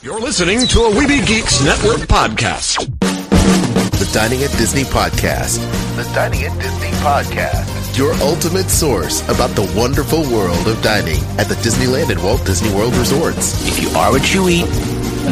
You're listening to a Weeby Geeks Network podcast. The Dining at Disney podcast. The Dining at Disney podcast. Your ultimate source about the wonderful world of dining at the Disneyland and Walt Disney World resorts. If you are what you eat,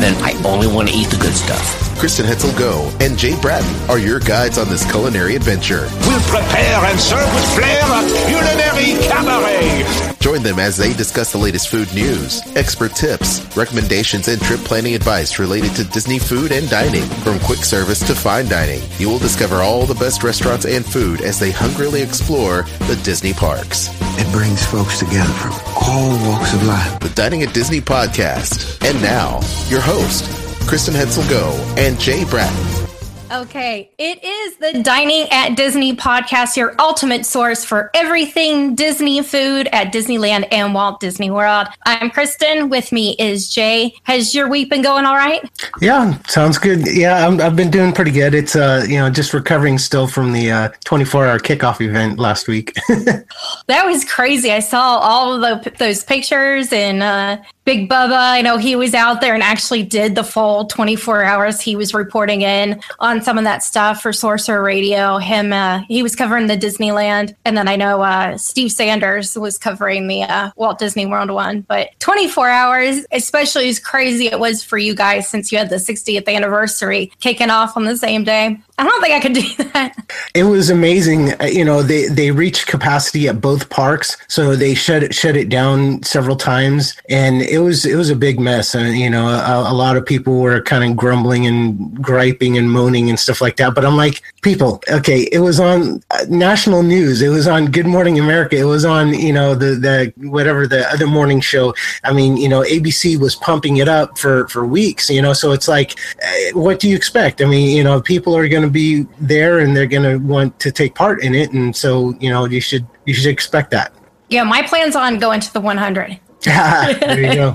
then I only want to eat the good stuff. Kristen Hetzel Go and Jay Bratton are your guides on this culinary adventure. We'll prepare and serve with flair a culinary cabaret. Join them as they discuss the latest food news, expert tips, recommendations, and trip planning advice related to Disney food and dining. From quick service to fine dining, you will discover all the best restaurants and food as they hungrily explore the Disney parks. It brings folks together from all walks of life. The Dining at Disney podcast. And now, your host, Kristen Hetzel Go and Jay Bratton. Okay, it is the Dining at Disney podcast, your ultimate source for everything Disney food at Disneyland and Walt Disney World. I'm Kristen. With me is Jay. Has your week been going all right? Yeah, sounds good. Yeah, i have been doing pretty good. It's uh, you know, just recovering still from the uh, 24 hour kickoff event last week. that was crazy. I saw all of the, those pictures and uh, Big Bubba, I know he was out there and actually did the full 24 hours. He was reporting in on some of that stuff for Sorcerer Radio. Him, uh, he was covering the Disneyland, and then I know uh, Steve Sanders was covering the uh, Walt Disney World one. But 24 hours, especially as crazy it was for you guys since you had the 60th anniversary kicking off on the same day. I don't think I could do that. It was amazing. Uh, you know, they they reached capacity at both parks, so they shut it shut it down several times, and it was it was a big mess. And you know, a, a lot of people were kind of grumbling and griping and moaning and stuff like that. But I'm like, people, okay, it was on uh, national news. It was on Good Morning America. It was on you know the the whatever the other morning show. I mean, you know, ABC was pumping it up for for weeks. You know, so it's like, uh, what do you expect? I mean, you know, people are going to be there and they're going to want to take part in it, and so you know you should you should expect that. Yeah, my plan's on going to the 100. there you go.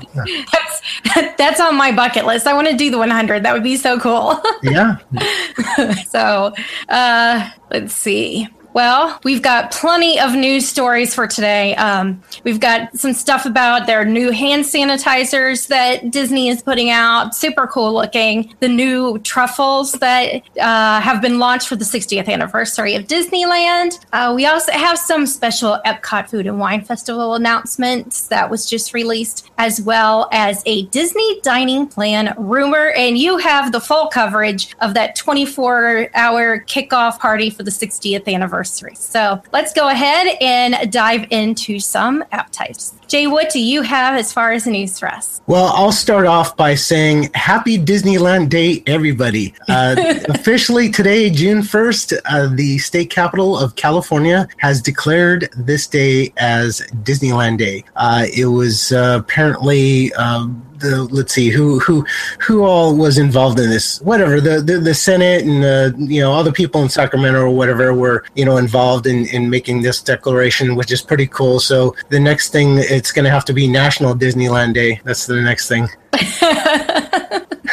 that's that's on my bucket list. I want to do the 100. That would be so cool. yeah. so, uh, let's see. Well, we've got plenty of news stories for today. Um, we've got some stuff about their new hand sanitizers that Disney is putting out, super cool looking. The new truffles that uh, have been launched for the 60th anniversary of Disneyland. Uh, we also have some special Epcot Food and Wine Festival announcements that was just released, as well as a Disney dining plan rumor. And you have the full coverage of that 24 hour kickoff party for the 60th anniversary anniversary. So let's go ahead and dive into some app types. Jay, what do you have as far as news for us? Well, I'll start off by saying Happy Disneyland Day, everybody. Uh, officially today, June 1st, uh, the state capital of California has declared this day as Disneyland Day. Uh, it was uh, apparently. Um, the let's see who who who all was involved in this whatever the the, the senate and the you know all the people in sacramento or whatever were you know involved in in making this declaration which is pretty cool so the next thing it's going to have to be national disneyland day that's the next thing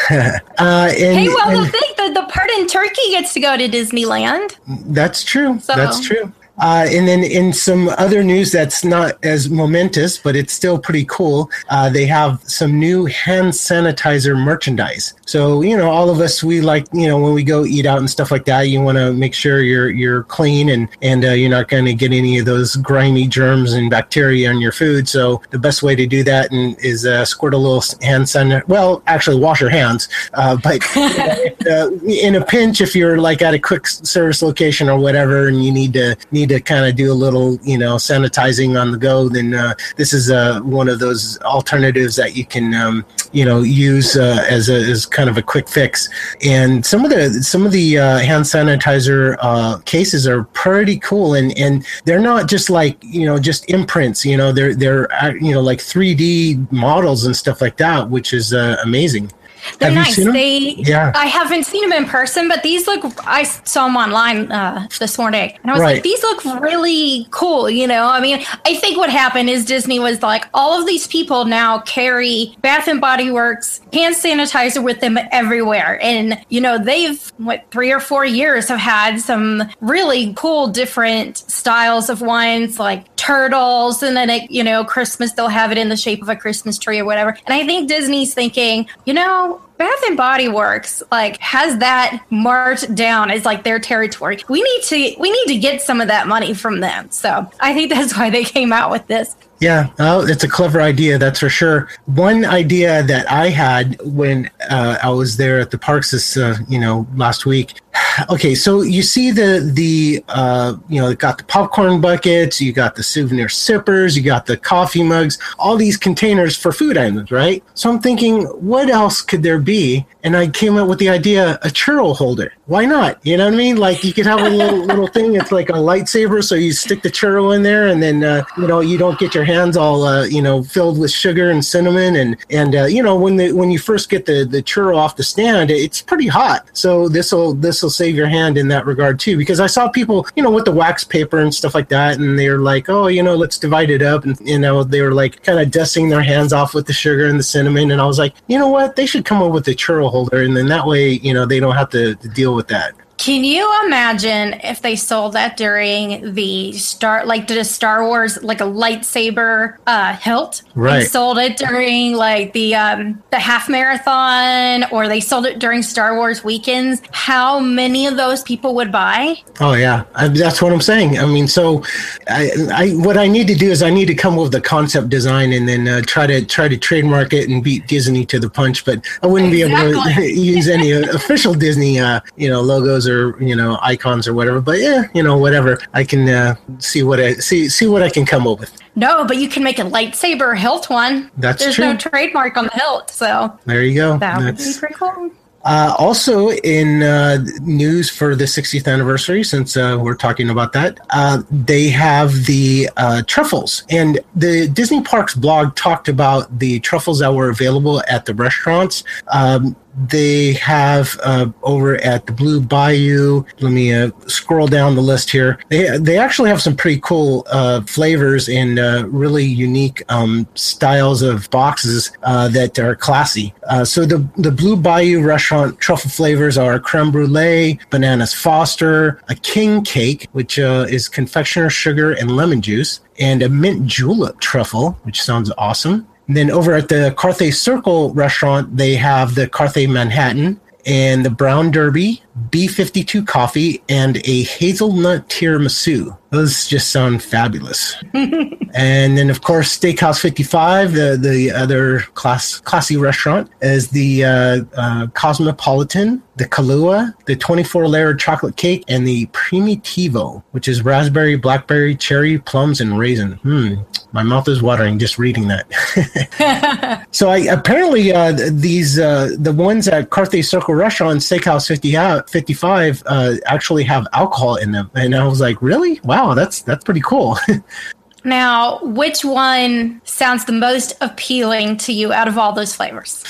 uh, and, hey, well, and, the thing, the, the part in Turkey gets to go to Disneyland. That's true. So. That's true. Uh, and then in some other news that's not as momentous, but it's still pretty cool, uh, they have some new hand sanitizer merchandise. So you know, all of us we like you know when we go eat out and stuff like that, you want to make sure you're you're clean and and uh, you're not going to get any of those grimy germs and bacteria on your food. So the best way to do that and, is uh, squirt a little hand sanitizer. Well, actually, wash your hands. Uh, but uh, in a pinch, if you're like at a quick service location or whatever, and you need to need to kind of do a little, you know, sanitizing on the go, then uh, this is uh, one of those alternatives that you can, um, you know, use uh, as a as kind of a quick fix. And some of the some of the uh, hand sanitizer uh, cases are pretty cool, and and they're not just like you know just imprints. You know, they're they're uh, you know like 3D models and stuff like that, which is amazing. They're Have nice. They, yeah. I haven't seen them in person, but these look. I saw them online uh, this morning, and I was right. like, "These look really cool." You know, I mean, I think what happened is Disney was like, all of these people now carry Bath and Body Works hand sanitizer with them everywhere, and you know, they've what three or four years have had some really cool different styles of wines like turtles, and then it, you know, Christmas they'll have it in the shape of a Christmas tree or whatever. And I think Disney's thinking, you know, Bath and Body Works like has that marked down as like their territory. We need to we need to get some of that money from them. So I think that's why they came out with this. Yeah, well, it's a clever idea, that's for sure. One idea that I had when uh, I was there at the parks this, uh, you know, last week. Okay, so you see the the uh, you know, got the popcorn buckets, you got the souvenir sippers, you got the coffee mugs, all these containers for food items, right? So I'm thinking, what else could there be? And I came up with the idea a churro holder. Why not? You know what I mean? Like you could have a little little thing. It's like a lightsaber, so you stick the churro in there, and then uh, you know you don't get your hands all uh, you know filled with sugar and cinnamon and and uh, you know when the when you first get the the churro off the stand it's pretty hot so this will this will save your hand in that regard too because I saw people you know with the wax paper and stuff like that and they're like oh you know let's divide it up and you know they were like kind of dusting their hands off with the sugar and the cinnamon and I was like you know what they should come up with a churro holder and then that way you know they don't have to, to deal with that can you imagine if they sold that during the Star, like did a Star Wars like a lightsaber uh, hilt? Right. They sold it during like the um, the half marathon, or they sold it during Star Wars weekends. How many of those people would buy? Oh yeah, I, that's what I'm saying. I mean, so I, I what I need to do is I need to come up with the concept design and then uh, try to try to trademark it and beat Disney to the punch. But I wouldn't exactly. be able to use any official Disney, uh, you know, logos or you know icons or whatever. But yeah, you know whatever. I can uh, see what I see see what I can come up with. No, but you can make a lightsaber hilt one. That's There's true. no trademark on the hilt, so there you go. That That's, would be pretty cool. Uh, also, in uh, news for the 60th anniversary, since uh, we're talking about that, uh, they have the uh, truffles. And the Disney Parks blog talked about the truffles that were available at the restaurants. Um, they have uh, over at the Blue Bayou. Let me uh, scroll down the list here. They they actually have some pretty cool uh, flavors and uh, really unique um, styles of boxes uh, that are classy. Uh, so the the Blue Bayou restaurant truffle flavors are creme brulee, bananas Foster, a king cake, which is confectioner sugar and lemon juice, and a mint julep truffle, which sounds awesome. And then over at the Carthay Circle restaurant, they have the Carthay Manhattan and the Brown Derby, B52 coffee, and a hazelnut tiramisu. Those just sound fabulous. and then, of course, Steakhouse 55, the, the other class, classy restaurant, is the uh, uh, Cosmopolitan, the Kahlua, the 24 layer chocolate cake, and the Primitivo, which is raspberry, blackberry, cherry, plums, and raisin. Hmm, my mouth is watering just reading that. so, I apparently uh, these uh, the ones at Carthay Circle Restaurant, Steakhouse 50, 55, uh, actually have alcohol in them, and I was like, really? Wow, that's that's pretty cool. now, which one sounds the most appealing to you out of all those flavors?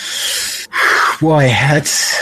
Boy, that's.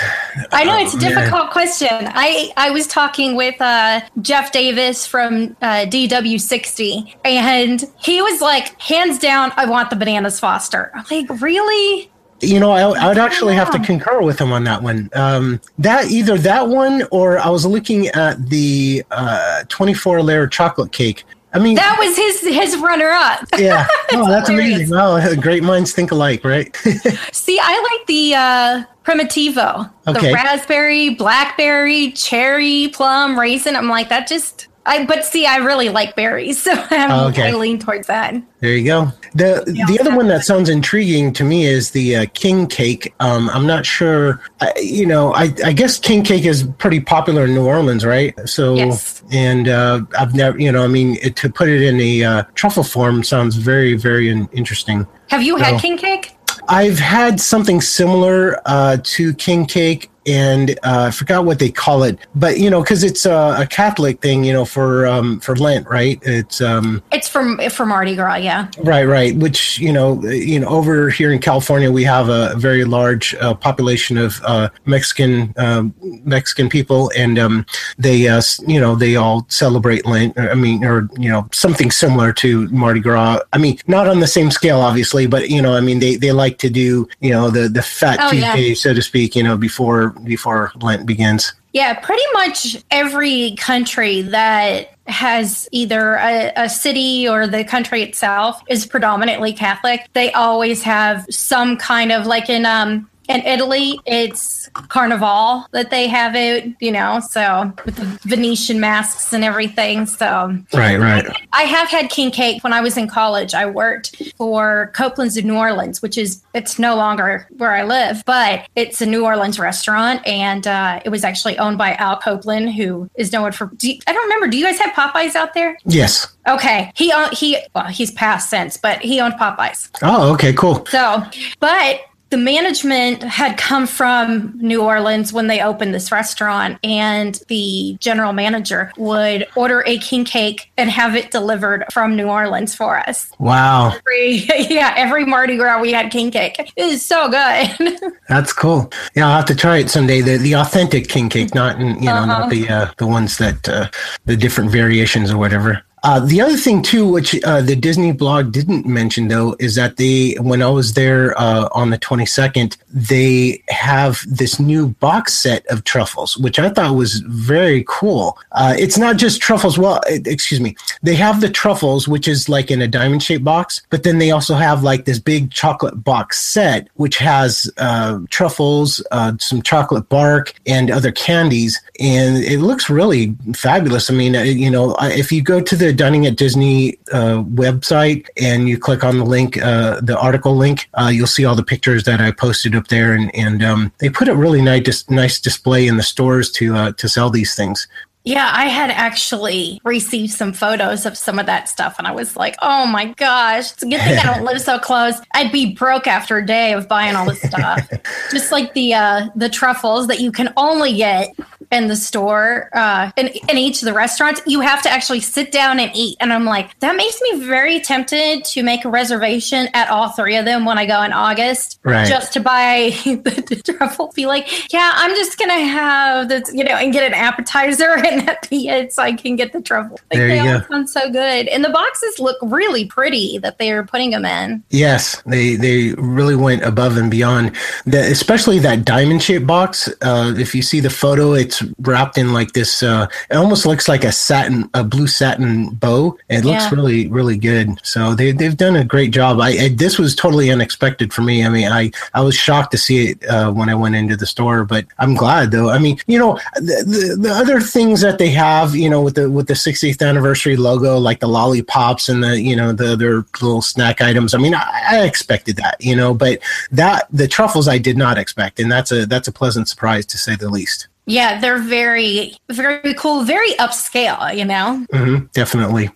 I know it's a difficult man. question. I I was talking with uh, Jeff Davis from uh, DW60, and he was like, hands down, I want the bananas Foster. I'm like, really? You know, I, I would actually have to concur with him on that one. Um, that either that one or I was looking at the uh, 24 layer chocolate cake. I mean, that was his his runner up. yeah. Oh, that's amazing. Wow, great minds think alike, right? See, I like the uh, Primitivo, okay. the raspberry, blackberry, cherry, plum, raisin. I'm like that. Just I, but see, I really like berries, so I'm, okay. I lean towards that. There you go. The yeah, the other one that sounds intriguing to me is the uh, king cake. Um, I'm not sure. I, you know, I, I guess king cake is pretty popular in New Orleans, right? So, yes. and uh, I've never, you know, I mean, it, to put it in a uh, truffle form sounds very, very interesting. Have you had king cake? I've had something similar uh, to king cake and uh, I forgot what they call it, but you know, because it's a, a, Catholic thing, you know, for um, for Lent, right? It's um, it's from for Mardi Gras, yeah. Right, right. Which you know, you know, over here in California, we have a very large uh, population of uh, Mexican um, Mexican people, and um, they, uh, you know, they all celebrate Lent. I mean, or you know, something similar to Mardi Gras. I mean, not on the same scale, obviously, but you know, I mean, they, they like to do you know the the fat oh, Tuesday, yeah. so to speak, you know, before before Lent begins. Yeah, pretty much every country that has either a, a city or the country itself is predominantly Catholic, they always have some kind of like in um in Italy, it's Carnival that they have it, you know, so with the Venetian masks and everything. So, right, right. I have had king cake when I was in college. I worked for Copeland's in New Orleans, which is, it's no longer where I live, but it's a New Orleans restaurant. And uh, it was actually owned by Al Copeland, who is known for, do you, I don't remember, do you guys have Popeyes out there? Yes. Okay. He, he, well, he's passed since, but he owned Popeyes. Oh, okay, cool. So, but the management had come from New Orleans when they opened this restaurant, and the general manager would order a king cake and have it delivered from New Orleans for us. Wow. Every, yeah, every Mardi Gras we had king cake. It is so good. That's cool. Yeah, I'll have to try it someday. The the authentic king cake, not you know, uh-huh. not the uh, the ones that uh, the different variations or whatever. Uh, the other thing too, which uh, the Disney blog didn't mention though, is that they, when I was there uh, on the 22nd, they have this new box set of truffles, which I thought was very cool. Uh, it's not just truffles. Well, excuse me. They have the truffles, which is like in a diamond shaped box, but then they also have like this big chocolate box set, which has uh, truffles, uh, some chocolate bark, and other candies, and it looks really fabulous. I mean, you know, if you go to the the Dining at Disney uh, website and you click on the link, uh, the article link, uh, you'll see all the pictures that I posted up there, and and um, they put a really nice nice display in the stores to uh, to sell these things. Yeah, I had actually received some photos of some of that stuff, and I was like, "Oh my gosh, it's a good thing I don't live so close. I'd be broke after a day of buying all this stuff." Just like the uh, the truffles that you can only get in the store, uh, in, in each of the restaurants, you have to actually sit down and eat. And I'm like, that makes me very tempted to make a reservation at all three of them when I go in August, right. just to buy the truffle. Be like, yeah, I'm just gonna have this, you know, and get an appetizer and that be it, so I can get the truffle. Like, there you they go. all sound so good, and the boxes look really pretty that they are putting them in. Yes, they they really went above and beyond. The, especially that diamond shaped box. Uh, if you see the photo, it's wrapped in like this. Uh, it almost looks like a satin, a blue satin bow. It looks yeah. really, really good. So they they've done a great job. I, I, this was totally unexpected for me. I mean, I I was shocked to see it uh, when I went into the store, but I'm glad though. I mean, you know, the, the, the other things that they have, you know, with the with the 60th anniversary logo, like the lollipops and the you know the other little snack items. I mean, I, I expected that, you know, but that the truffles I did not expect, and that's a that's a pleasant surprise to say the least. Yeah, they're very, very cool, very upscale, you know? Mm-hmm, definitely.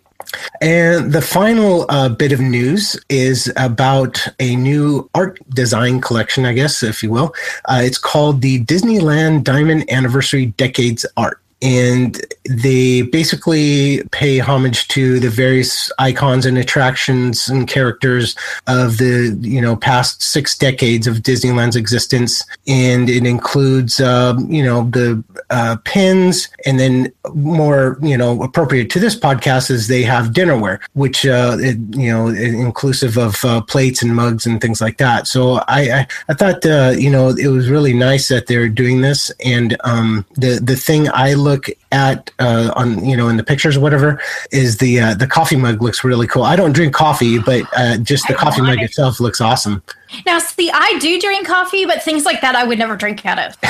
And the final uh, bit of news is about a new art design collection, I guess, if you will. Uh, it's called the Disneyland Diamond Anniversary Decades Art and they basically pay homage to the various icons and attractions and characters of the you know past six decades of Disneyland's existence, and it includes um, you know the uh, pins, and then more you know appropriate to this podcast is they have dinnerware, which uh, it, you know inclusive of uh, plates and mugs and things like that. So I I, I thought uh, you know it was really nice that they're doing this, and um, the the thing I look look at uh, on you know in the pictures or whatever is the uh, the coffee mug looks really cool. I don't drink coffee, but uh, just the coffee mug it. itself looks awesome. Now, see, I do drink coffee, but things like that I would never drink out of.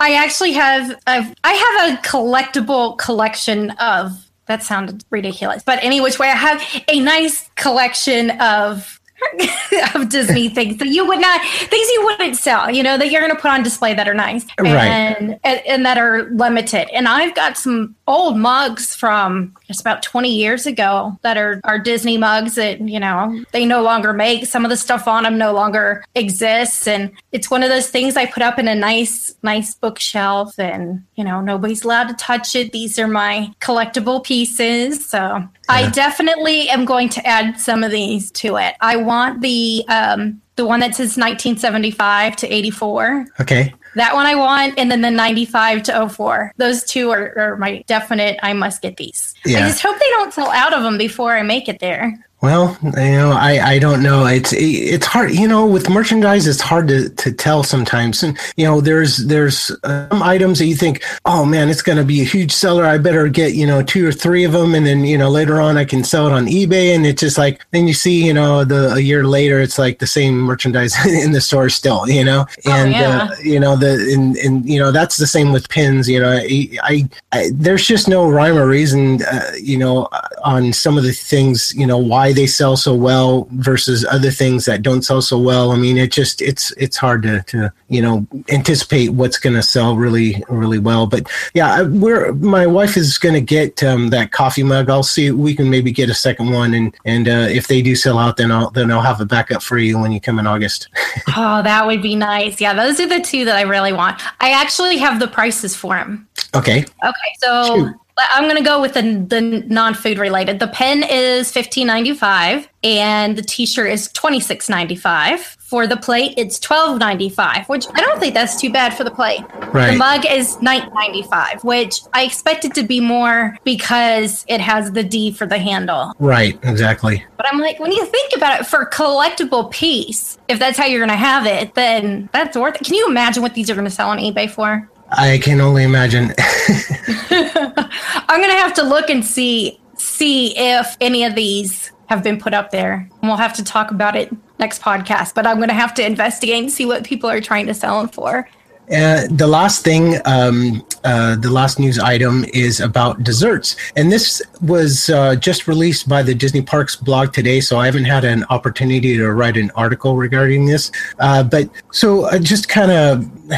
I actually have a, I have a collectible collection of. That sounded ridiculous, but any which way, I have a nice collection of of Disney things that you would not things you wouldn't sell, you know, that you're going to put on display that are nice right. and, and, and that are limited. And I've got some old mugs from just about 20 years ago that are are Disney mugs that you know they no longer make. Some of the stuff on them no longer exists, and it's one of those things I put up in a nice nice bookshelf, and you know nobody's allowed to touch it. These are my collectible pieces, so yeah. I definitely am going to add some of these to it. I want the um, the one that says 1975 to 84. Okay. That one I want, and then the 95 to 04. Those two are, are my definite, I must get these. Yeah. I just hope they don't sell out of them before I make it there. Well, you know, I, I don't know. It's it's hard. You know, with merchandise, it's hard to, to tell sometimes. And you know, there's there's some items that you think, oh man, it's going to be a huge seller. I better get you know two or three of them, and then you know later on I can sell it on eBay. And it's just like then you see, you know, the a year later, it's like the same merchandise in the store still. You know, Oh, and yeah. uh, you know the and and you know that's the same with pins. You know, I, I, I there's just no rhyme or reason. Uh, you know, on some of the things. You know why they sell so well versus other things that don't sell so well. I mean, it just it's it's hard to to you know anticipate what's going to sell really really well. But yeah, I- we're my wife is going to get um, that coffee mug. I'll see we can maybe get a second one, and and uh, if they do sell out, then I'll then I'll have a backup for you when you come in August. Oh, that would be nice. Yeah, those are the two that I really want. I actually have the prices for them. okay. Okay, so Shoot. I'm gonna go with the the non-food related. The pen is fifteen ninety five, and the T-shirt is twenty six ninety five. For the plate, it's twelve ninety five, which I don't think that's too bad for the plate. The mug is nine ninety five, which I expected to be more because it has the D for the handle. Right. Exactly. But I'm like, when you think about it, for a collectible piece, if that's how you're gonna have it, then that's worth it. Can you imagine what these are gonna sell on eBay for? I can only imagine. I'm gonna have to look and see see if any of these have been put up there. And we'll have to talk about it next podcast. But I'm gonna have to investigate and see what people are trying to sell them for. Uh, the last thing, um, uh, the last news item is about desserts. And this was uh, just released by the Disney Parks blog today, so I haven't had an opportunity to write an article regarding this. Uh, but so uh, just kind of.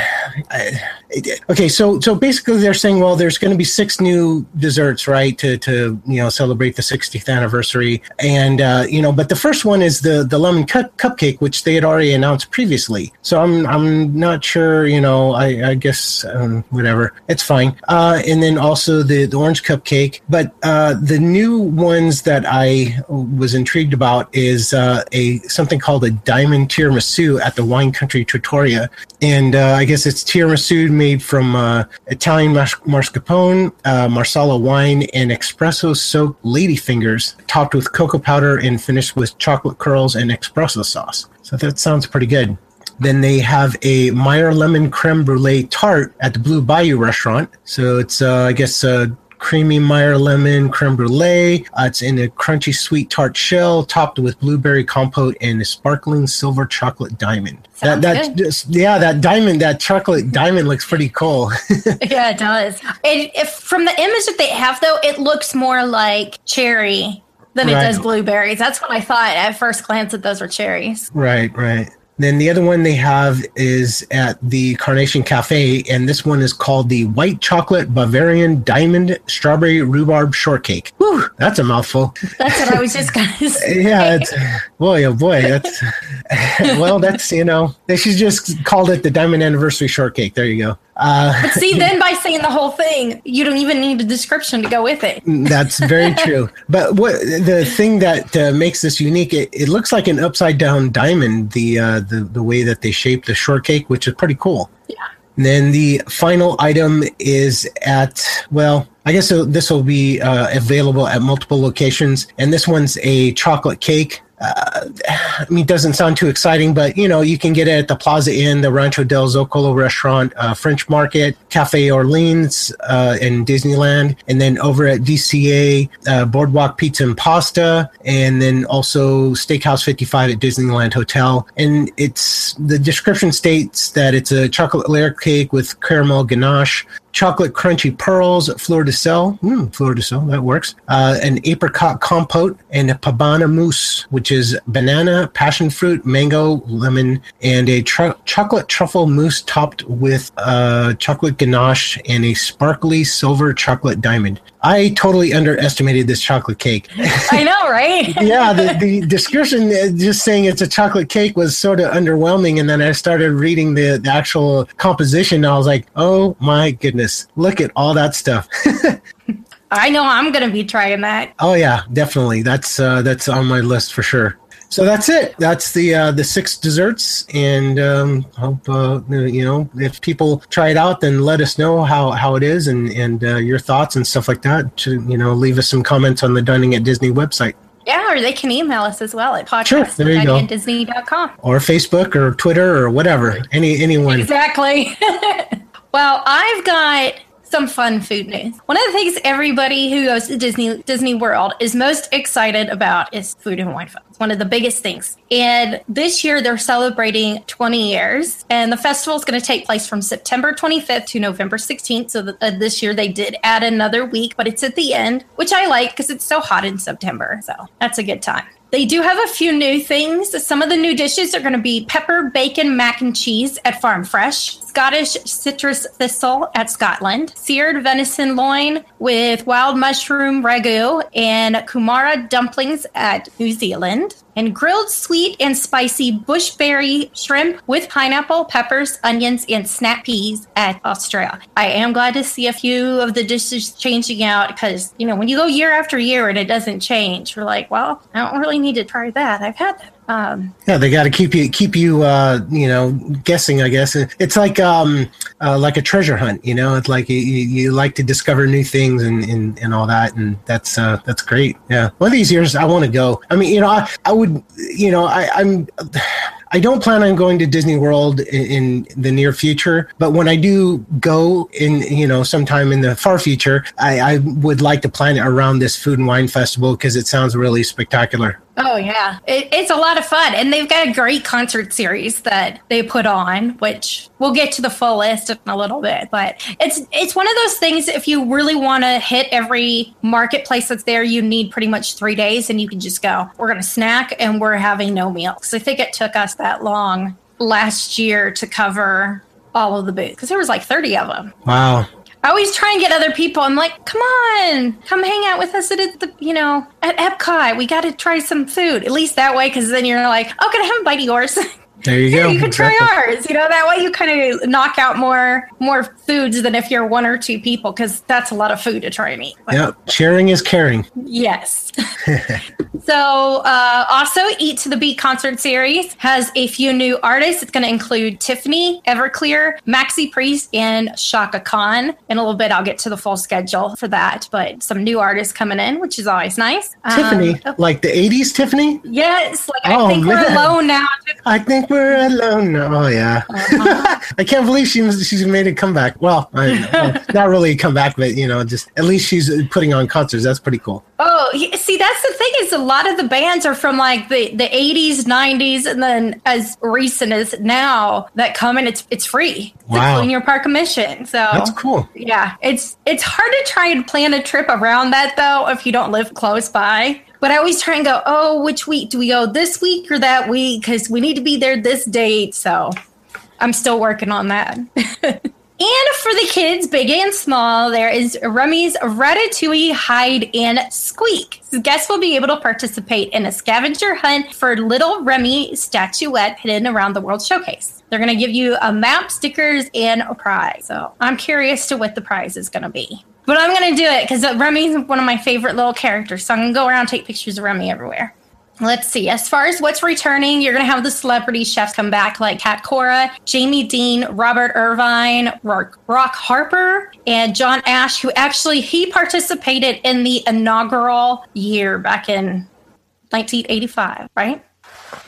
Okay, so so basically they're saying, well, there's going to be six new desserts, right, to to you know celebrate the 60th anniversary, and uh, you know, but the first one is the the lemon cup cupcake, which they had already announced previously. So I'm I'm not sure, you know, I I guess um, whatever, it's fine. Uh, and then also the the orange cupcake, but uh, the new ones that I was intrigued about is uh, a something called a diamond tiramisu at the Wine Country Trattoria, and uh, I guess it's tiramisu made from uh, Italian mas- mascarpone, uh, marsala wine, and espresso soaked ladyfingers, topped with cocoa powder and finished with chocolate curls and espresso sauce. So that sounds pretty good. Then they have a Meyer lemon creme brulee tart at the Blue Bayou restaurant. So it's, uh, I guess, uh, creamy Meyer lemon creme brulee. Uh, it's in a crunchy sweet tart shell, topped with blueberry compote and a sparkling silver chocolate diamond. Sounds that that just yeah, that diamond, that chocolate diamond looks pretty cool. yeah, it does. It, if from the image that they have though, it looks more like cherry than it does blueberries. That's what I thought at first glance that those were cherries. Right, right. Then the other one they have is at the Carnation Cafe, and this one is called the White Chocolate Bavarian Diamond Strawberry Rhubarb Shortcake. Whew, that's a mouthful. That's what I was just gonna say. Yeah, it's, boy, oh boy, that's well, that's you know they should just called it the Diamond Anniversary Shortcake. There you go. Uh, See, then by saying the whole thing, you don't even need a description to go with it. That's very true. But what the thing that uh, makes this unique, it, it looks like an upside down diamond. The uh, the the way that they shape the shortcake, which is pretty cool. Yeah. And then the final item is at well, I guess this will be uh, available at multiple locations, and this one's a chocolate cake. Uh, I mean, it doesn't sound too exciting, but you know, you can get it at the Plaza Inn, the Rancho del Zocalo restaurant, uh, French Market, Cafe Orleans, uh, in Disneyland, and then over at DCA, uh, Boardwalk Pizza and Pasta, and then also Steakhouse 55 at Disneyland Hotel. And it's the description states that it's a chocolate layer cake with caramel ganache, chocolate crunchy pearls, fleur de sel, mm, fleur de sel, that works, uh, an apricot compote, and a pabana mousse, which is banana, passion fruit, mango, lemon, and a tru- chocolate truffle mousse topped with uh, chocolate ganache and a sparkly silver chocolate diamond. I totally underestimated this chocolate cake. I know, right? yeah, the, the description uh, just saying it's a chocolate cake was sort of underwhelming. And then I started reading the, the actual composition. And I was like, oh my goodness, look at all that stuff. I know I'm gonna be trying that. oh yeah, definitely. That's uh, that's on my list for sure. So that's it. That's the uh, the six desserts, and um, hope uh, you know if people try it out, then let us know how, how it is and and uh, your thoughts and stuff like that. To you know, leave us some comments on the Dining at Disney website. Yeah, or they can email us as well at Sure, there you go. Disney.com. or Facebook or Twitter or whatever. Any anyone. Exactly. well, I've got some fun food news. One of the things everybody who goes to Disney Disney World is most excited about is food and wine. It's one of the biggest things. And this year they're celebrating 20 years, and the festival is going to take place from September 25th to November 16th. So the, uh, this year they did add another week, but it's at the end, which I like because it's so hot in September. So that's a good time. They do have a few new things. Some of the new dishes are going to be pepper bacon mac and cheese at Farm Fresh, Scottish citrus thistle at Scotland, seared venison loin with wild mushroom ragu, and kumara dumplings at New Zealand, and grilled sweet and spicy bushberry shrimp with pineapple, peppers, onions, and snap peas at Australia. I am glad to see a few of the dishes changing out because, you know, when you go year after year and it doesn't change, we're like, well, I don't really need to try that. I've had that. Um, yeah, they got to keep you keep you uh, you know guessing. I guess it's like um, uh, like a treasure hunt. You know, it's like you, you like to discover new things and, and, and all that, and that's uh, that's great. Yeah, one of these years I want to go. I mean, you know, I, I would, you know, I, I'm. I don't plan on going to Disney World in, in, the near future, but when I do go in, you know, sometime in the far future, I, I would like to plan it around this food and wine festival because it sounds really spectacular. Oh yeah, it, it's a lot of fun, and they've got a great concert series that they put on, which we'll get to the full list in a little bit. But it's it's one of those things. If you really want to hit every marketplace that's there, you need pretty much three days, and you can just go. We're gonna snack, and we're having no meal because I think it took us that long last year to cover all of the booths because there was like 30 of them. Wow. I always try and get other people. I'm like, come on, come hang out with us at the, you know, at Epcot. We got to try some food. At least that way, because then you're like, oh, can I have a bite of yours? There you go. you can try ours. You know that way you kind of knock out more more foods than if you're one or two people because that's a lot of food to try and eat. Yeah, sharing is caring. Yes. so uh, also, Eat to the Beat concert series has a few new artists. It's going to include Tiffany, Everclear, Maxi Priest, and Chaka Khan. In a little bit, I'll get to the full schedule for that. But some new artists coming in, which is always nice. Tiffany, um, like the '80s Tiffany. Yes, like oh, I think man. we're alone now. I think we're alone now. Oh yeah, uh-huh. I can't believe she she's made a comeback. Well, I, well, not really a comeback, but you know, just at least she's putting on concerts. That's pretty cool. Oh, see, that's the thing is a lot of the bands are from like the, the 80s, 90s, and then as recent as now that come and it's it's free. Wow. Including your park admission. So that's cool. Yeah. It's it's hard to try and plan a trip around that though if you don't live close by. But I always try and go, oh, which week do we go this week or that week? Because we need to be there this date. So I'm still working on that. And for the kids, big and small, there is Remy's Ratatouille Hide and Squeak. So guests will be able to participate in a scavenger hunt for Little Remy statuette hidden around the World Showcase. They're going to give you a map, stickers, and a prize. So I'm curious to what the prize is going to be. But I'm going to do it because uh, Remy's one of my favorite little characters. So I'm going to go around and take pictures of Remy everywhere. Let's see. As far as what's returning, you're going to have the celebrity chefs come back like Cat Cora, Jamie Deen, Robert Irvine, Rock, Rock Harper, and John Ash, who actually he participated in the inaugural year back in 1985, right?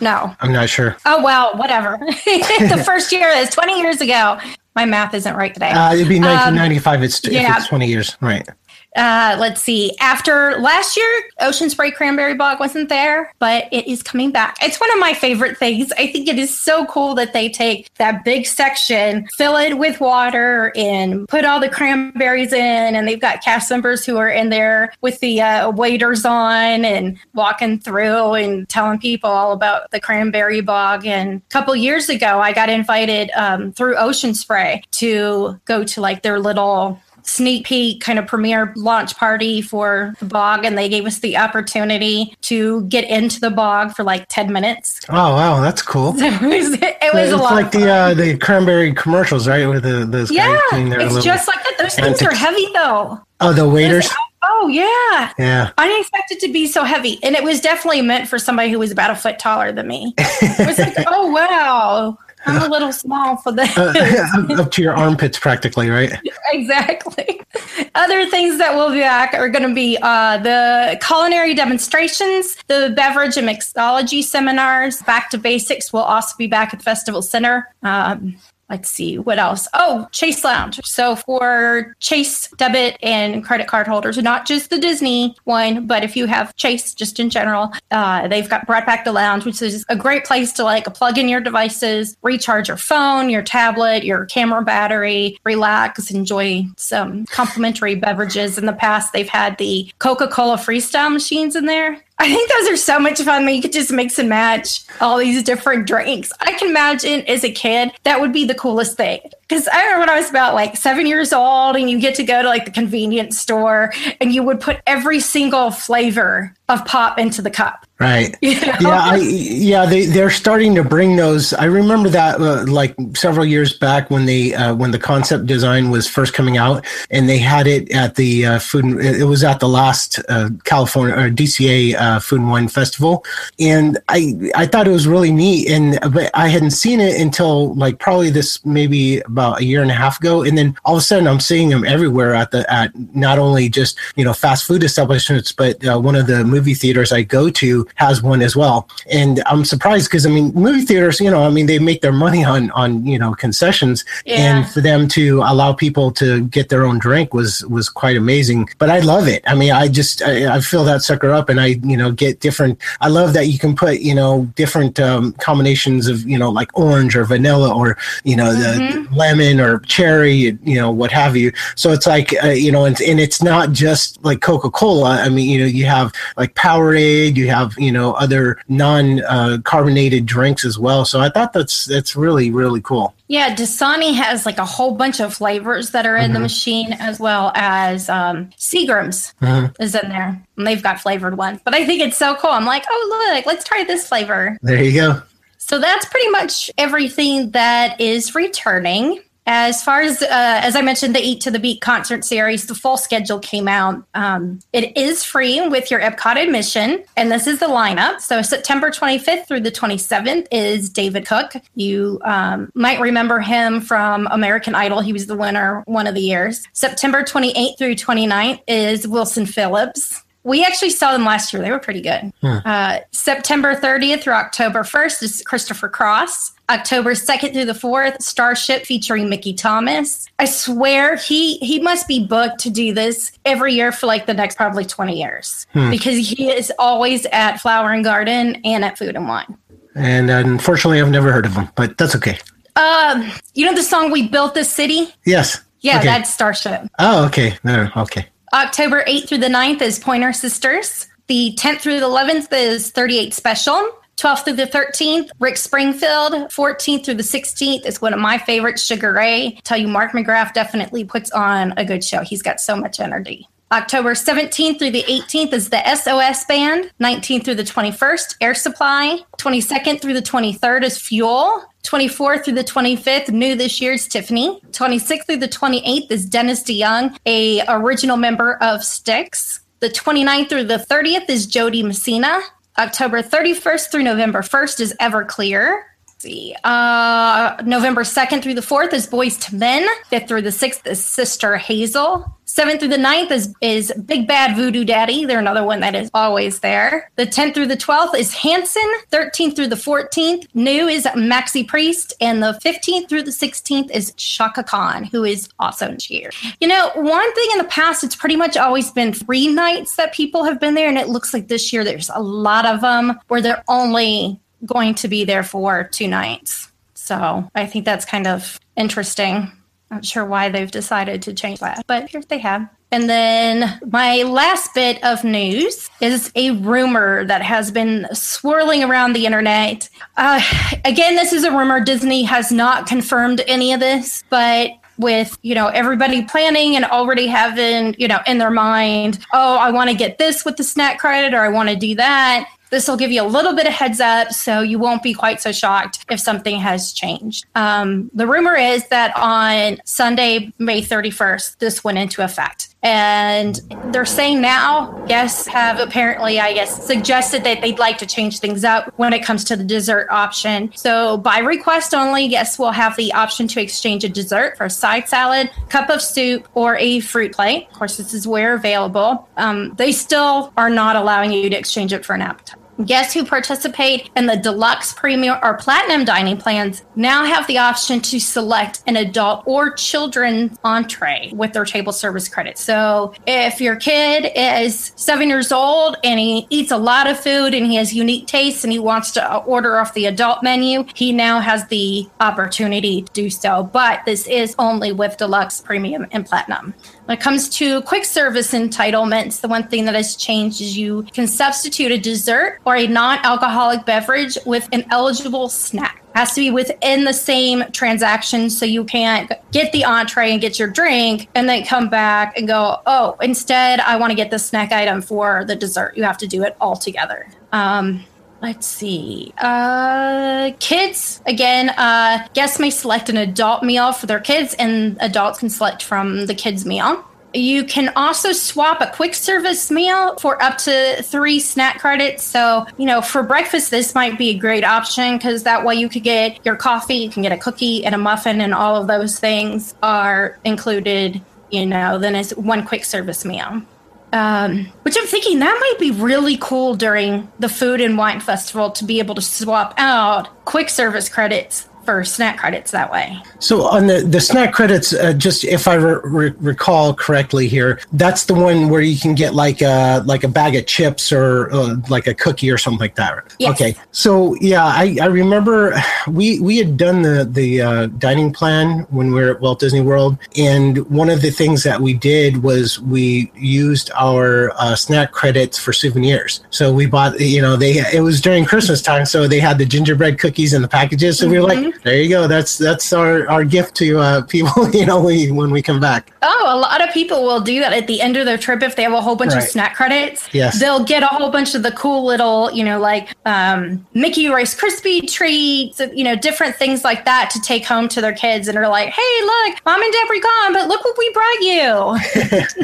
No. I'm not sure. Oh, well, whatever. the first year is 20 years ago. My math isn't right today. Uh, it'd be 1995. Um, it's, yeah. it's 20 years. Right. Uh, let's see. After last year, Ocean Spray Cranberry Bog wasn't there, but it is coming back. It's one of my favorite things. I think it is so cool that they take that big section, fill it with water, and put all the cranberries in. And they've got cast members who are in there with the uh, waiters on and walking through and telling people all about the cranberry bog. And a couple years ago, I got invited um, through Ocean Spray to go to like their little sneak peek kind of premiere launch party for the bog and they gave us the opportunity to get into the bog for like 10 minutes. Oh wow that's cool. It was, it was it's a lot like the uh, the cranberry commercials right with the those yeah it's just like that. Those things are heavy though. Oh the waiters? Oh yeah, yeah. I didn't expect it to be so heavy, and it was definitely meant for somebody who was about a foot taller than me. It was like, oh wow, I'm a little small for that. Uh, up to your armpits, practically, right? exactly. Other things that will be back are going to be uh, the culinary demonstrations, the beverage and mixology seminars. Back to Basics will also be back at the Festival Center. Um, let's see what else? Oh chase lounge. So for chase debit and credit card holders not just the disney one but if you have chase just in general uh, they've got brought back the lounge which is a great place to like plug in your devices recharge your phone your tablet your camera battery relax enjoy some complimentary beverages. In the past they've had the coca-cola freestyle machines in there I think those are so much fun when you could just mix and match all these different drinks. I can imagine as a kid, that would be the coolest thing. Because I remember when I was about like seven years old and you get to go to like the convenience store and you would put every single flavor of pop into the cup. Right. You know? Yeah. I, yeah. They they're starting to bring those. I remember that uh, like several years back when they uh, when the concept design was first coming out, and they had it at the uh, food. It was at the last uh, California or DCA uh, Food and Wine Festival, and I I thought it was really neat, and but I hadn't seen it until like probably this maybe about a year and a half ago, and then all of a sudden I'm seeing them everywhere at the at not only just you know fast food establishments, but uh, one of the movie theaters I go to has one as well. And I'm surprised because I mean, movie theaters, you know, I mean, they make their money on on you know concessions, yeah. and for them to allow people to get their own drink was was quite amazing. But I love it. I mean, I just I, I fill that sucker up, and I you know get different. I love that you can put you know different um, combinations of you know like orange or vanilla or you know mm-hmm. the lemon or cherry, you know what have you. So it's like uh, you know, and, and it's not just like Coca Cola. I mean, you know, you have like Powerade, you have you know other non uh, carbonated drinks as well. So I thought that's that's really really cool. Yeah, Dasani has like a whole bunch of flavors that are in mm-hmm. the machine, as well as um, Seagram's mm-hmm. is in there, and they've got flavored ones. But I think it's so cool. I'm like, oh look, let's try this flavor. There you go. So that's pretty much everything that is returning. As far as, uh, as I mentioned, the Eat to the Beat concert series, the full schedule came out. Um, it is free with your Epcot admission, and this is the lineup. So September 25th through the 27th is David Cook. You um, might remember him from American Idol. He was the winner one of the years. September 28th through 29th is Wilson Phillips. We actually saw them last year. They were pretty good. Hmm. Uh, September 30th through October 1st is Christopher Cross. October 2nd through the 4th, Starship featuring Mickey Thomas. I swear he he must be booked to do this every year for like the next probably 20 years hmm. because he is always at Flower and Garden and at Food and Wine. And unfortunately, I've never heard of him, but that's okay. Um, you know the song "We Built This City"? Yes. Yeah, okay. that's Starship. Oh, okay. No, okay. October 8th through the 9th is Pointer Sisters. The 10th through the 11th is 38 Special. 12th through the 13th, Rick Springfield. 14th through the 16th is one of my favorites, Sugar Ray. tell you, Mark McGrath definitely puts on a good show. He's got so much energy. October 17th through the 18th is the SOS Band. 19th through the 21st, Air Supply. 22nd through the 23rd is Fuel. 24th through the 25th, new this year is Tiffany. 26th through the 28th is Dennis DeYoung, a original member of Styx. The 29th through the 30th is Jo Dee Messina. October 31st through November 1st is Everclear. See. Uh, November 2nd through the 4th is Boyz II Men. 5th through the 6th is Sister Hazel. 7th through the 9th is, is Big Bad Voodoo Daddy. They're another one that is always there. The 10th through the 12th is Hanson. 13th through the 14th, new is Maxi Priest. And the 15th through the 16th is Chaka Khan, who is also here. You know, one thing in the past, it's pretty much always been three nights that people have been there. And it looks like this year there's a lot of them where they're only going to be there for two nights. So I think that's kind of interesting. Not sure why they've decided to change that, but here they have. And then my last bit of news is a rumor that has been swirling around the internet. Uh, again, this is a rumor. Disney has not confirmed any of this, but with you know everybody planning and already having you know in their mind oh i want to get this with the snack credit or i want to do that this will give you a little bit of heads up so you won't be quite so shocked if something has changed. Um, the rumor is that on Sunday, May 31st, this went into effect. And they're saying now guests have apparently, I guess, suggested that they'd like to change things up when it comes to the dessert option. So, by request only, guests will have the option to exchange a dessert for a side salad, cup of soup, or a fruit plate. Of course, this is where available. Um, they still are not allowing you to exchange it for an appetizer. Guests who participate in the deluxe, premium, or platinum dining plans now have the option to select an adult or children's entree with their table service credit. So if your kid is seven years old and he eats a lot of food and he has unique tastes and he wants to order off the adult menu, he now has the opportunity to do so. But this is only with deluxe, premium, and platinum. When it comes to quick service entitlements, the one thing that has changed is you can substitute a dessert or a non alcoholic beverage with an eligible snack. Has to be within the same transaction so you can't get the entree and get your drink and then come back and go, oh, instead, I want to get the snack item for the dessert. You have to do it all together. Um, let's see uh kids again uh guests may select an adult meal for their kids and adults can select from the kids meal you can also swap a quick service meal for up to three snack credits. So, you know, for breakfast, this might be a great option because that way you could get your coffee, you can get a cookie and a muffin, and all of those things are included, you know, then it's one quick service meal. Um, which I'm thinking that might be really cool during the Food and Wine Festival to be able to swap out quick service credits for snack credits that way. So on the the snack credits, uh, just if I re- re- recall correctly here, that's the one where you can get like a like a bag of chips or uh, like a cookie or something like that. Yes. Okay. So yeah, I, I remember we we had done the the uh, dining plan when we were at Walt Disney World, and one of the things that we did was we used our uh, snack credits for souvenirs. So we bought you know they it was during Christmas time, so they had the gingerbread cookies in the packages. So mm-hmm. we were like there you go. That's that's our, our gift to uh, people. You know, we, when we come back. Oh, a lot of people will do that at the end of their trip if they have a whole bunch right. of snack credits. Yes, they'll get a whole bunch of the cool little, you know, like um, Mickey Rice Krispie treats, you know, different things like that to take home to their kids, and are like, "Hey, look, mom and dad are gone, but look what we brought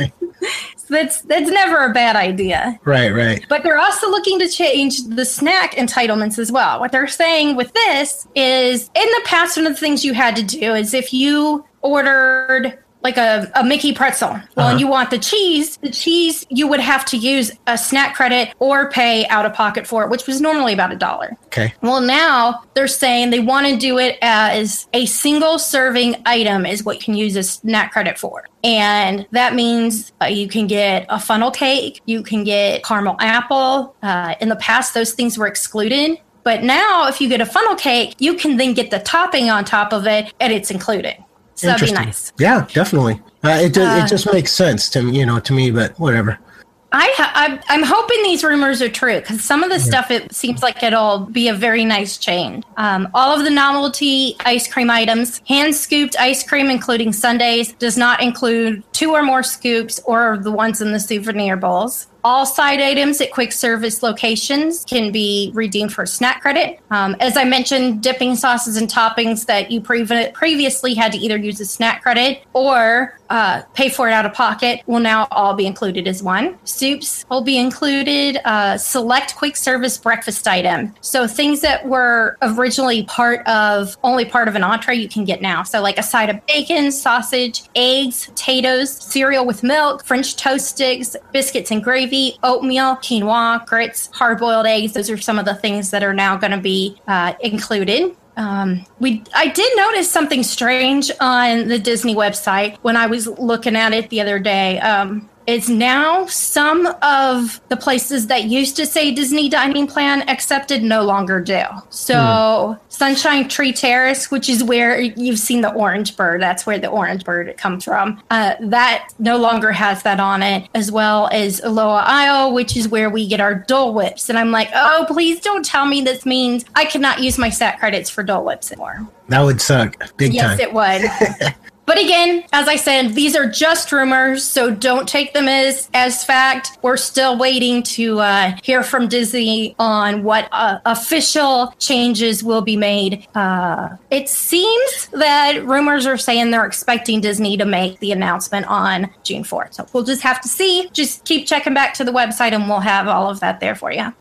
you." that's that's never a bad idea. Right, right. But they're also looking to change the snack entitlements as well. What they're saying with this is in the past one of the things you had to do is if you ordered like a, a Mickey pretzel. Well, uh-huh. and you want the cheese, the cheese you would have to use a snack credit or pay out of pocket for it, which was normally about a dollar. Okay. Well, now they're saying they want to do it as a single serving item is what you can use a snack credit for. And that means uh, you can get a funnel cake, you can get caramel apple. Uh, in the past, those things were excluded. But now, if you get a funnel cake, you can then get the topping on top of it and it's included. So that'd be nice. Yeah, definitely. Uh, it uh, it just makes sense to you know to me, but whatever. I ha- I'm hoping these rumors are true because some of the yeah. stuff it seems like it'll be a very nice change. Um, all of the novelty ice cream items, hand scooped ice cream, including sundaes, does not include two or more scoops or the ones in the souvenir bowls. All side items at quick service locations can be redeemed for snack credit. Um, as I mentioned, dipping sauces and toppings that you pre- previously had to either use a snack credit or uh, pay for it out of pocket will now all be included as one. Soups will be included. Uh, select quick service breakfast item. So things that were originally part of only part of an entree you can get now. So like a side of bacon, sausage, eggs, potatoes, cereal with milk, French toast sticks, biscuits and gravy oatmeal, quinoa, grits, hard boiled eggs. Those are some of the things that are now going to be uh, included. Um, we I did notice something strange on the Disney website when I was looking at it the other day. Um, is now some of the places that used to say Disney dining plan accepted no longer do. So, mm. Sunshine Tree Terrace, which is where you've seen the orange bird, that's where the orange bird comes from. Uh, that no longer has that on it, as well as Aloha Isle, which is where we get our Dole Whips. And I'm like, oh, please don't tell me this means I cannot use my SAT credits for Dole Whips anymore. That would suck big yes, time. Yes, it would. but again, as I said, these are just rumors, so don't take them as as fact. We're still waiting to uh, hear from Disney on what uh, official changes will be made. Uh, it seems that rumors are saying they're expecting Disney to make the announcement on June 4th. So we'll just have to see. Just keep checking back to the website and we'll have all of that there for you.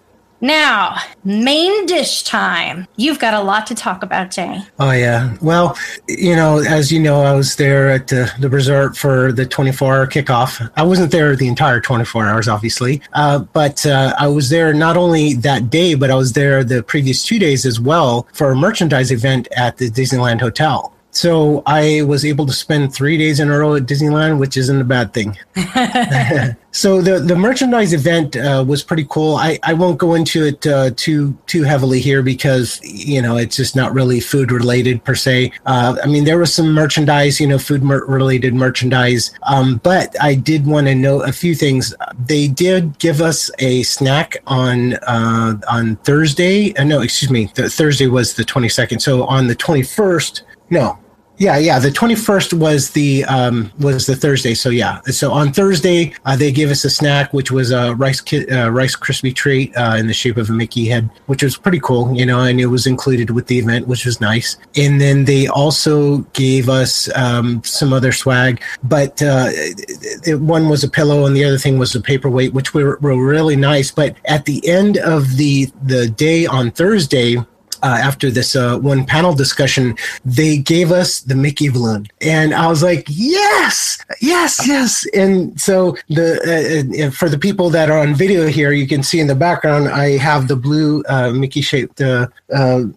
Now, main dish time. You've got a lot to talk about, Jay. Oh, yeah. Well, you know, as you know, I was there at the, the resort for the 24 hour kickoff. I wasn't there the entire 24 hours, obviously, uh, but uh, I was there not only that day, but I was there the previous two days as well for a merchandise event at the Disneyland Hotel. So I was able to spend three days in a row at Disneyland, which isn't a bad thing. so the the merchandise event uh, was pretty cool. I, I won't go into it uh, too too heavily here because you know it's just not really food related per se. Uh, I mean there was some merchandise, you know, food mer- related merchandise, um, but I did want to note a few things. They did give us a snack on uh, on Thursday. Uh, no, excuse me, the, Thursday was the twenty second. So on the twenty first. No, yeah, yeah. The twenty first was the um, was the Thursday. So yeah. So on Thursday uh, they gave us a snack, which was a rice ki- uh, rice crispy treat uh, in the shape of a Mickey head, which was pretty cool. You know, and it was included with the event, which was nice. And then they also gave us um, some other swag, but uh, it, one was a pillow and the other thing was a paperweight, which were, were really nice. But at the end of the the day on Thursday uh, after this uh, one panel discussion, they gave us the Mickey balloon, and I was like, yes, yes, yes. And so the uh, uh for the people that are on video here, you can see in the background, I have the blue uh, Mickey shaped uh,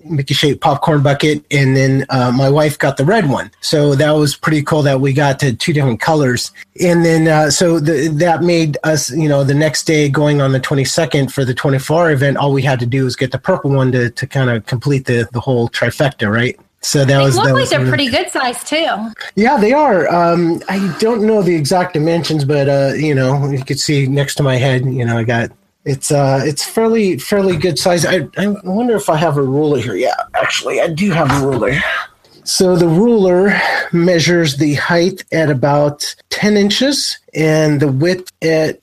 Mickey shaped popcorn bucket, and then my wife got the red one. So that was pretty cool that we got to two different colors. And then so the, that made us, you know, the next day going on the 22nd for the 24 event, all we had to do was get the purple one to to kind of complete the the whole trifecta, right? So that they was. Look that like was they're pretty good size too. Yeah, they are. Um, I don't know the exact dimensions, but uh, you know, you could see next to my head. You know, I got it's uh it's fairly fairly good size. I I wonder if I have a ruler here. Yeah, actually, I do have a ruler. So the ruler measures the height at about 10 inches and the width at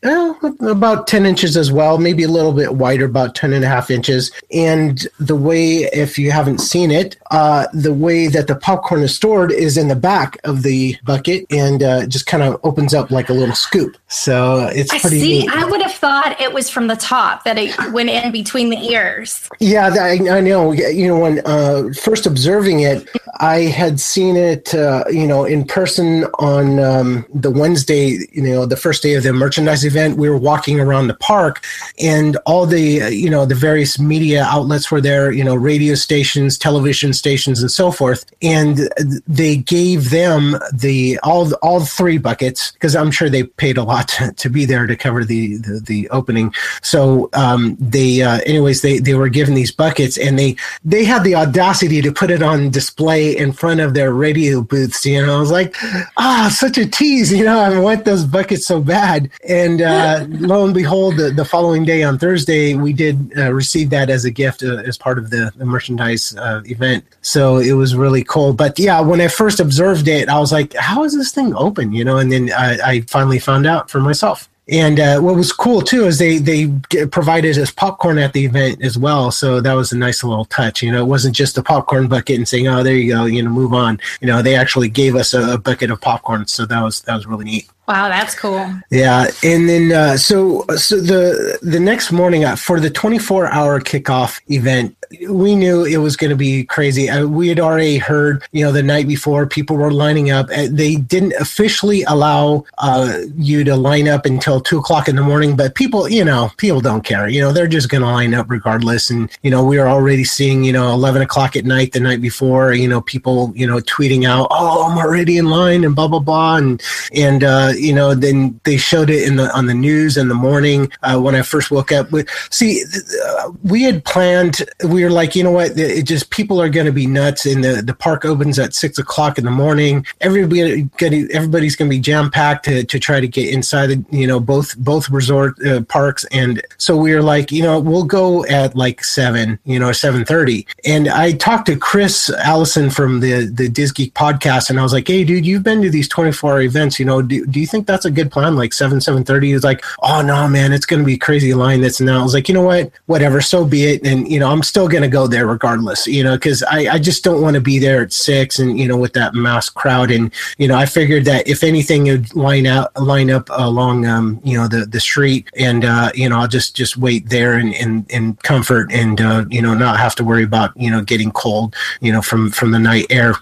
about 10 inches as well, maybe a little bit wider, about 10 and a half inches. And the way, if you haven't seen it, uh, the way that the popcorn is stored is in the back of the bucket and uh, just kind of opens up like a little scoop. So it's pretty. I see. Neat. I would have thought it was from the top that it went in between the ears. Yeah, I, I know. You know, when uh, first observing it, I had seen it, uh, you know, in person on um, the Wednesday you know the first day of the merchandise event we were walking around the park and all the you know the various media outlets were there you know radio stations television stations and so forth. And they gave them the all all three buckets because i'm sure they paid a lot to, to be there to cover the the, the opening. So um, they uh, anyways they they were given these buckets and they they had the audacity to put it on display in front of their radio booths you know? I was like ah such a tease you know i want those bucket so bad. And uh, lo and behold, the, the, following day on Thursday, we did uh, receive that as a gift uh, as part of the, the merchandise uh, event. So it was really cool. But yeah, when I first observed it, I was like, how is this thing open? You know, and then I, I finally found out for myself. And uh, what was cool too is they they provided us popcorn at the event as well, so that was a nice little touch. You know, it wasn't just a popcorn bucket and saying, "Oh, there you go," you know, move on. You know, they actually gave us a, a bucket of popcorn, so that was that was really neat. Wow, that's cool. Yeah, and then uh, so so the the next morning uh, for the 24 hour kickoff event, we knew it was going to be crazy. Uh, we had already heard, you know, the night before people were lining up. Uh, they didn't officially allow uh, you to line up until two o'clock in the morning, but people, you know, people don't care. You know, they're just going to line up regardless. And you know, we were already seeing, you know, 11 o'clock at night the night before. You know, people, you know, tweeting out, "Oh, I'm already in line," and blah blah blah, and and uh, you know, then they showed it in the on the news in the morning uh, when I first woke up. But see, uh, we had planned. We were like, you know what? It just people are going to be nuts. And the the park opens at six o'clock in the morning. Everybody, everybody's going to be jam packed to to try to get inside. The, you know, both both resort uh, parks, and so we were like, you know, we'll go at like seven, you know, seven thirty. And I talked to Chris Allison from the the Geek podcast, and I was like, hey, dude, you've been to these twenty four hour events. You know, do, do you think that's a good plan? Like seven seven thirty? He's like, oh no, man, it's to be crazy line. That's now. I was like, you know what, whatever, so be it. And you know, I'm still to go there regardless. You know, because I I just don't want to be there at six and you know with that mass crowd. And you know, I figured that if anything, it'd line out line up along um you know the the street, and uh you know I'll just just wait there in in, in comfort and uh you know not have to worry about you know getting cold you know from from the night air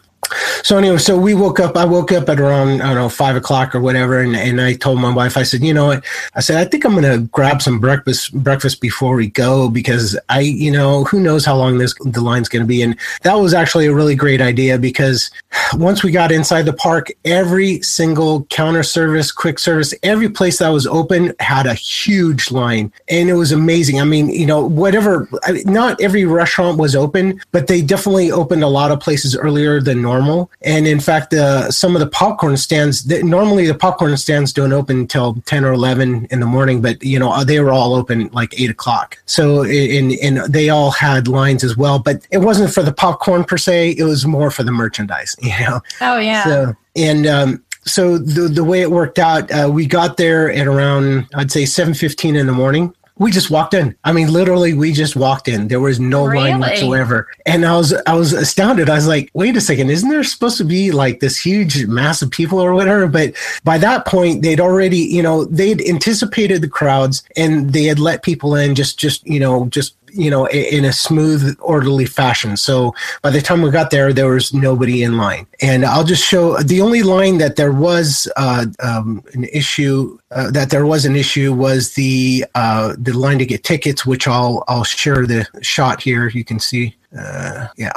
so anyway, so we woke up. I woke up at around I don't know five o'clock or whatever, and, and I told my wife, I said, you know what? I said I think I'm gonna grab some breakfast breakfast before we go because I, you know, who knows how long this the line's gonna be, and that was actually a really great idea because once we got inside the park, every single counter service, quick service, every place that was open had a huge line, and it was amazing. I mean, you know, whatever. Not every restaurant was open, but they definitely opened a lot of places earlier than normal normal. And in fact, uh, some of the popcorn stands, normally the popcorn stands don't open until 10 or 11 in the morning, but you know, they were all open like eight o'clock. So, and, and they all had lines as well, but it wasn't for the popcorn per se. It was more for the merchandise, you know? Oh yeah. So, and, um, so the the way it worked out, uh, we got there at around I'd say seven fifteen in the morning, we just walked in. I mean, literally, we just walked in. There was no really? line whatsoever, and I was I was astounded. I was like, "Wait a second, isn't there supposed to be like this huge mass of people or whatever?" But by that point, they'd already, you know, they'd anticipated the crowds and they had let people in just just you know just you know, in a smooth, orderly fashion. So by the time we got there, there was nobody in line. And I'll just show the only line that there was uh, um, an issue uh, that there was an issue was the uh, the line to get tickets, which I'll I'll share the shot here. You can see, uh, yeah.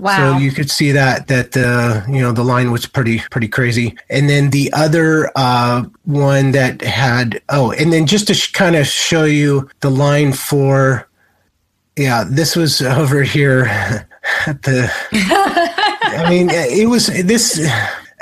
Wow. So you could see that that uh, you know the line was pretty pretty crazy, and then the other uh, one that had oh, and then just to sh- kind of show you the line for yeah, this was over here at the. I mean, it was this.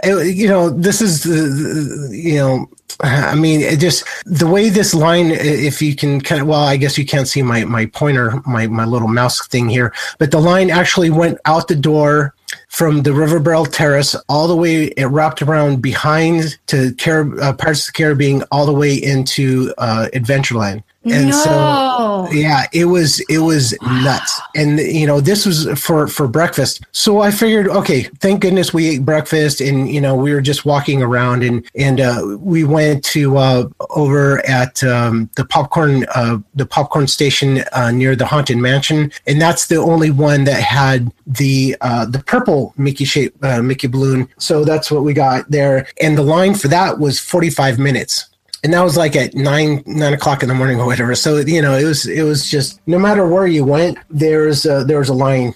It, you know, this is the, you know, I mean, it just the way this line, if you can kind of, well, I guess you can't see my my pointer, my my little mouse thing here, but the line actually went out the door from the River Belle Terrace all the way, it wrapped around behind to Carib- uh, parts of the Caribbean, all the way into uh, Adventureland and no. so yeah it was it was nuts. And you know this was for for breakfast. So i figured okay thank goodness we ate breakfast and you know we were just walking around and and uh, we went to uh, over at um, the popcorn uh, the popcorn station uh, near the haunted mansion. And that's the only one that had the uh, the purple mickey shape uh, mickey balloon. So that's what we got there. And the line for that was 45 minutes and that was like at nine nine o'clock in the morning or whatever. So you know, it was it was just no matter where you went, there's a, there was a line,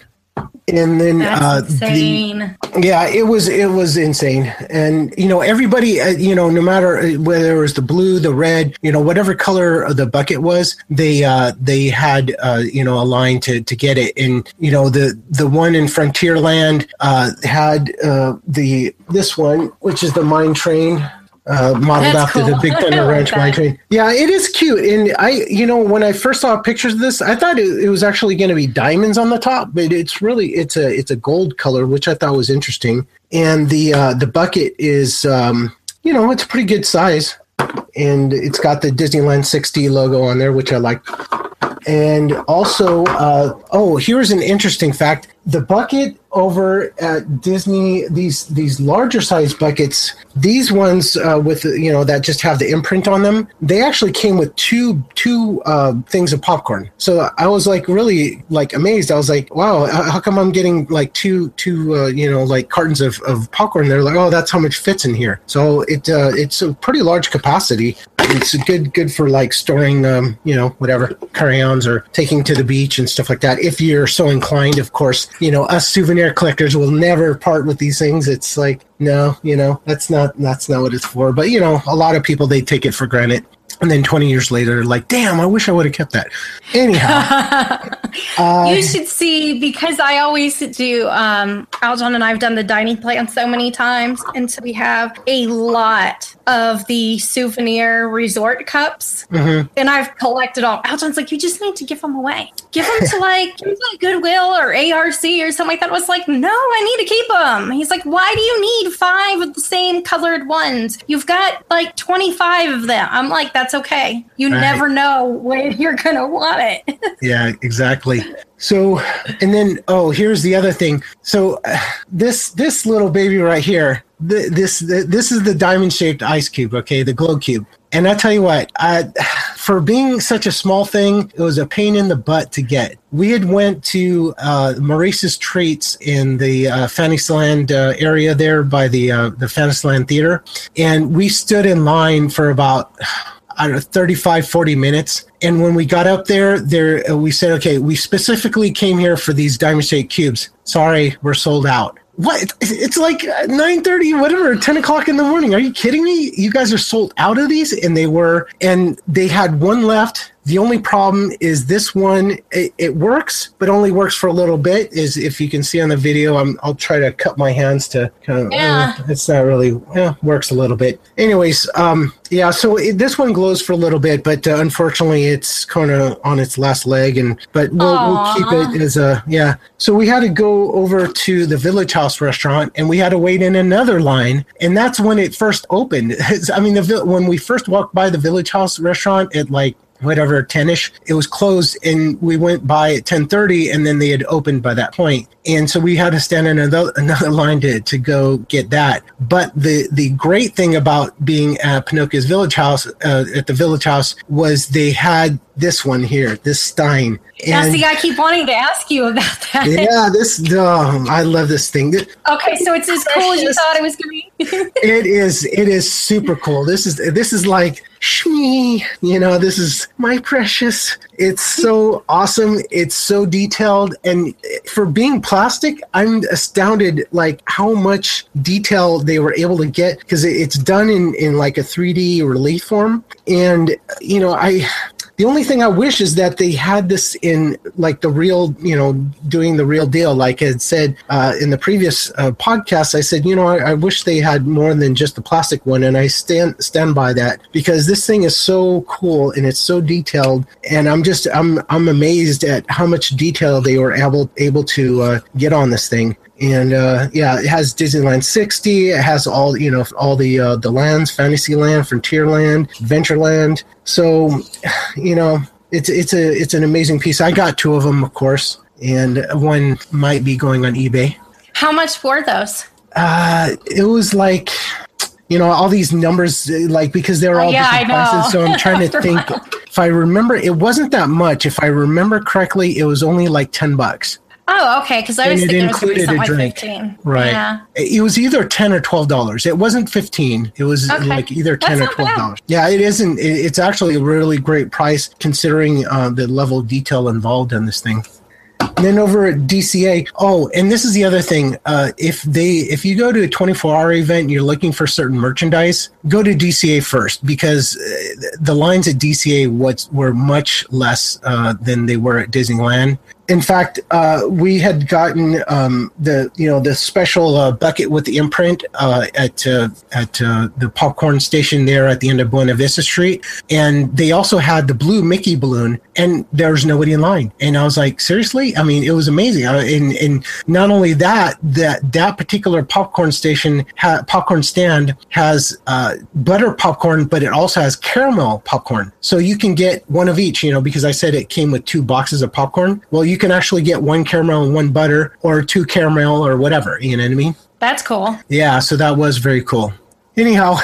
and then uh, the, yeah, it was it was insane, and you know everybody, uh, you know, no matter uh, whether it was the blue, the red, you know, whatever color the bucket was, they uh, they had uh, you know a line to to get it, and you know the the one in Frontierland uh, had uh, the this one, which is the mine train uh, modeled That's after cool. the Big Thunder Ranch mine train. Yeah, it is cute. And I, you know, when I first saw pictures of this, I thought it, it was actually going to be diamonds on the top, but it's really it's a it's a gold color, which I thought was interesting. And the uh, the bucket is, um, you know, it's a pretty good size, and it's got the Disneyland 60 logo on there, which I like. And also, uh, oh, here's an interesting fact: the bucket over at Disney, these these larger size buckets, these ones uh, with you know that just have the imprint on them, they actually came with two two uh, things of popcorn. So I was like really like amazed. I was like, wow, how come I'm getting like two two uh, you know like cartons of, of popcorn? They're like, oh, that's how much fits in here. So it uh, it's a pretty large capacity. It's good good for like storing um, you know whatever crayons or taking to the beach and stuff like that. If you're so inclined, of course, you know us souvenir souvenir collectors will never part with these things. It's like, no, you know, that's not that's not what it's for. But you know, a lot of people they take it for granted and then 20 years later like damn i wish i would have kept that. Anyhow. Uh, you should see because i always do um aljon and i've done the dining plan so many times and so we have a lot of the souvenir resort cups. Mm-hmm. and i've collected all aljon's like you just need to give them away. Give them to like, give them to goodwill or arc or something like that. I was like no i need to keep them he's like why do you need five of the same colored ones? You've got like 25 of them. I'm like that's okay. You right. never know when you're going to want it. yeah, exactly. So, and then oh, here's the other thing. So, uh, this this little baby right here, the, this the, this is the diamond shaped ice cube. Okay, the glow cube. And I tell you what, I, for being such a small thing, it was a pain in the butt to get. We had went to uh, Maurice's Treats in the uh, Fantasyland uh, area there by the uh, the Fantasyland Theater, and we stood in line for about I don't know, 35, 40 minutes. And when we got up there, there uh, we said, okay, we specifically came here for these diamond shaped cubes. Sorry, we're sold out. What? It's like 9 30, whatever, 10 o'clock in the morning. Are you kidding me? You guys are sold out of these? And they were, and they had one left the only problem is this one, it, it, works, but only works for a little bit. Is if you can see on the video, I'm, I'll try to cut my hands to kind of, yeah. Uh, it's not really, yeah, works a little bit. Anyways, um, yeah, so it, this one glows for a little bit, but uh, unfortunately it's kind of on its last leg. And, but we'll, we'll keep it as a, yeah. So we had to go over to the Village House restaurant and we had to wait in another line. And that's when it first opened. I mean, the, when we first walked by the Village House restaurant at like whatever 10ish it was closed and we went by at 10:30 and then they had opened by that point. And so we had to stand in another, another line to, to go get that. But the the great thing about being at Pinocchio's village house uh, at the village house was they had this one here this stein. And see i keep wanting to ask you about that. Yeah this oh, i love this thing. Okay so it's as cool as you thought it was going to be. It is it is super cool. This is this is like shmee you know this is my precious. It's so awesome. It's so detailed. And for being plastic i'm astounded like how much detail they were able to get because it's done in in like a 3d relief form. And you know i the only thing I wish is that they had this in like the real, you know, doing the real deal. Like I had said uh, in the previous uh, podcast, I said, you know, I, I, wish they had more than just the plastic one, and I stand stand by that because this thing is so cool and it's so detailed, and I'm just I'm I'm amazed at how much detail they were able able to uh, get on this thing and uh, yeah, it has Disneyland 60. It has all you know, all the uh, the lands: Fantasyland, Frontierland, Adventureland. So, you know, it's it's a it's an amazing piece. I got two of them, of course, and one might be going on eBay. How much for those? Uh, it was like you know all these numbers like because they're all oh, yeah, different prices so i'm trying to think if i remember it wasn't that much if i remember correctly it was only like 10 bucks Oh, okay. Because I was and thinking it included it was a drink. Like 15. Right. Yeah. It was either ten or twelve dollars. It wasn't fifteen. It was okay. like either ten That's or twelve dollars. Yeah, it isn't. It's actually a really great price considering uh, the level of detail involved in this thing. And then over at DCA, oh, and this is the other thing. Uh, if they, if you go to a 24 hour event, and you're looking for certain merchandise, go to DCA first because uh, the lines at DCA was, were much less uh, than they were at Disneyland in fact, uh, we had gotten um, the you know the special uh, bucket with the imprint uh, at uh, at uh, the popcorn station there at the end of Buena Vista Street, and they also had the blue Mickey balloon, and there was nobody in line. And I was like, seriously? I mean, it was amazing. Uh, and and not only that, that that particular popcorn station ha- popcorn stand has butter popcorn, but it also has caramel popcorn, so you can get one of each. You know, because I said it came with two boxes of popcorn. Well, you can actually get one caramel and one butter or two caramel or whatever. You know what I mean? That's cool. Yeah, so that was very cool. Anyhow,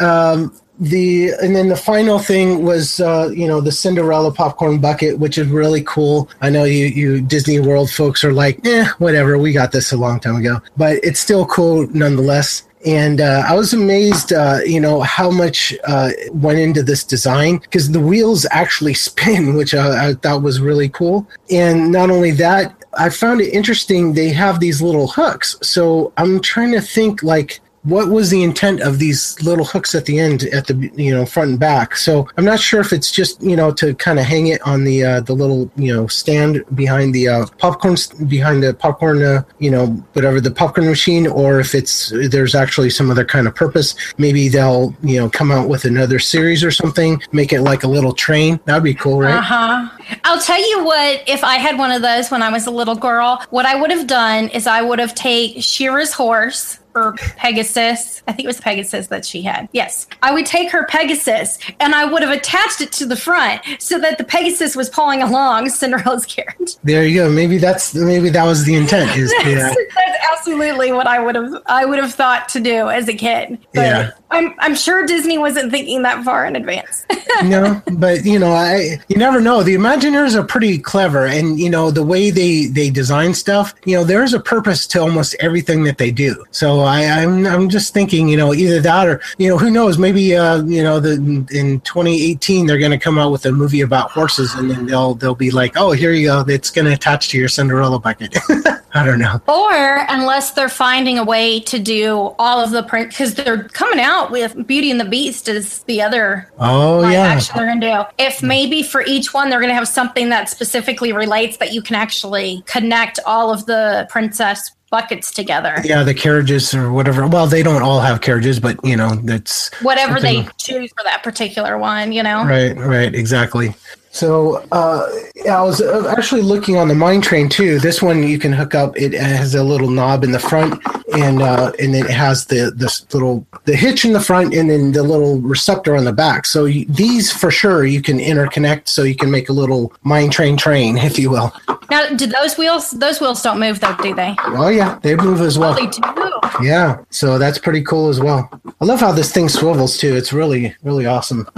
um, the and then the final thing was uh, you know the Cinderella popcorn bucket, which is really cool. I know you you Disney World folks are like, eh, whatever. We got this a long time ago, but it's still cool nonetheless and uh, I was amazed, uh, you know, how much uh, went into this design because the wheels actually spin, which I, I, thought was really cool. And not only that, I found it interesting. They have these little hooks. So I'm trying to think like what was the intent of these little hooks at the end at the you know front and back? So i'm not sure if it's just you know to kind of hang it on the uh, the little you know stand behind the uh, popcorn behind the popcorn uh, you know whatever the popcorn machine or if it's there's actually some other kind of purpose. Maybe they'll you know come out with another series or something make it like a little train. That'd be cool right? Uh-huh. I'll tell you what if i had one of those when i was a little girl what i would have done is i would have taken shira's horse or Pegasus. I think it was Pegasus that she had. Yes. I would take her Pegasus and I would have attached it to the front so that the Pegasus was pulling along Cinderella's carriage. There you go. Maybe that's maybe that was the intent. Is uh, that's, yeah. that's absolutely what I would have I would have thought to do as a kid. But yeah. I'm I'm sure Disney wasn't thinking that far in advance. no, but you know, I you never know. The Imagineers are pretty clever, and you know the way they they design stuff. You know, there's a purpose to almost everything that they do. So I, I'm I'm just thinking, you know, either that or you know, who knows? Maybe uh, you know, the in 2018 they're going to come out with a movie about horses, and then they'll they'll be like, oh, here you go, it's going to attach to your Cinderella bucket. I don't know. Or unless they're finding a way to do all of the print because they're coming out with Beauty and the Beast is the other oh yeah action they're gonna do. If maybe for each one they're gonna have something that specifically relates that you can actually connect all of the princess buckets together. Yeah, the carriages or whatever. Well, they don't all have carriages, but you know, that's whatever something. they choose for that particular one, you know. Right, right, exactly. So uh, I was uh, actually looking on the mine train too. This one you can hook up. It has a little knob in the front, and uh, and it has the this little the hitch in the front, and then the little receptor on the back. So you, these for sure you can interconnect, so you can make a little mine train train, if you will. Now, do those wheels? Those wheels don't move though, do they? Oh yeah, they move as well. Oh, they do. Yeah, so that's pretty cool as well. I love how this thing swivels too. It's really really awesome.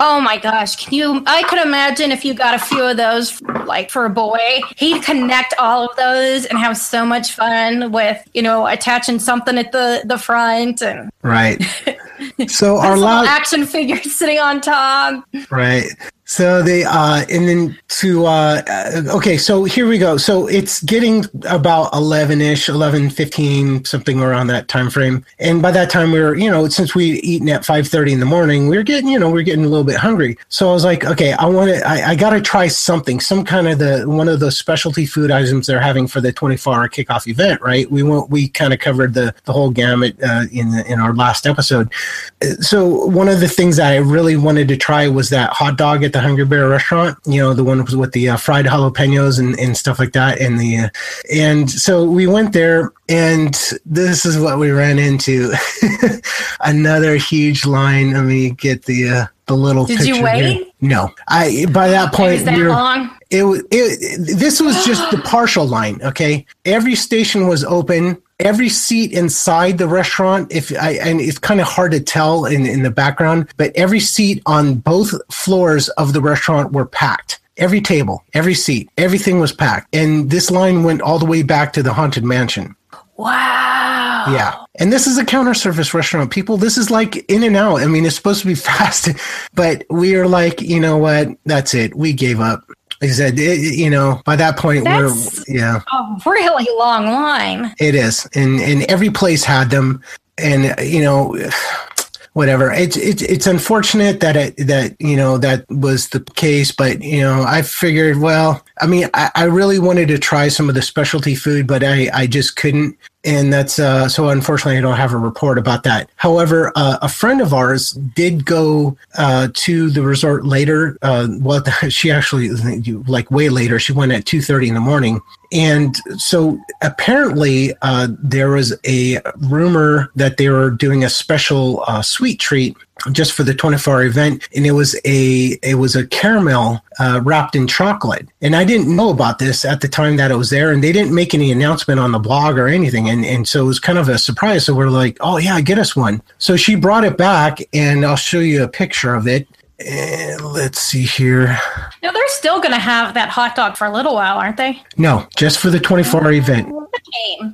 Oh my gosh. Can you I could imagine if you got a few of those like for a boy, he'd connect all of those and have so much fun with, you know, attaching something at the the front and Right. So our last action figure sitting on top. Right. So they uh and then to uh okay, so here we go. So it's getting about 11ish, 11 15 something around that time frame. And by that time we were, you know, since we eaten at 5:30 in the morning, we were getting, you know, we are getting a little bit hungry. So I was like, okay, I want to I, I got to try something, some kind of the one of those specialty food items they're having for the 24-hour kickoff event, right? We went we kind of covered the the whole gamut uh, in in our last episode. So one of the things that I really wanted to try was that hot dog at the Hungry Bear restaurant. You know, the one with the uh, fried jalapenos and, and stuff like that. And the uh, and so we went there, and this is what we ran into: another huge line. Let me get the. Uh, the little Did you wait? Here. No, I by that point was that we long? It, it this was just the partial line. Okay, every station was open every seat inside the restaurant if I, and it's kind of hard to tell in, in the background but every seat on both floors of the restaurant were packed. Every table every seat everything was packed. And this line went all the way back to the haunted mansion. Wow. Yeah. And this is a counter service restaurant people. This is like in and out. I mean it's supposed to be fast but we are like you know what? That's it. We gave up like I said, it, you know, by that point, That's we're yeah, a really long line. It is, and and every place had them, and you know, whatever. It's it's it's unfortunate that it that you know that was the case, but you know, I figured, well, I mean, I, I really wanted to try some of the specialty food, but I I just couldn't and that's uh, so unfortunately I don't have a report about that. However, uh, a friend of ours did go uh, to the resort later. Uh, well, she actually like way later. She went at two thirty in the morning, and so apparently uh, there was a rumor that they were doing a special uh, sweet treat just for the 24 hour event and it was a it was a caramel uh, wrapped in chocolate. And i didn't know about this at the time that it was there and they didn't make any announcement on the blog or anything. And and so it was kind of a surprise. So we're like oh yeah get us one. So she brought it back and i'll show you a picture of it and let's see here No, they're still going to have that hot dog for a little while, aren't they? No, just for the 24 hour event.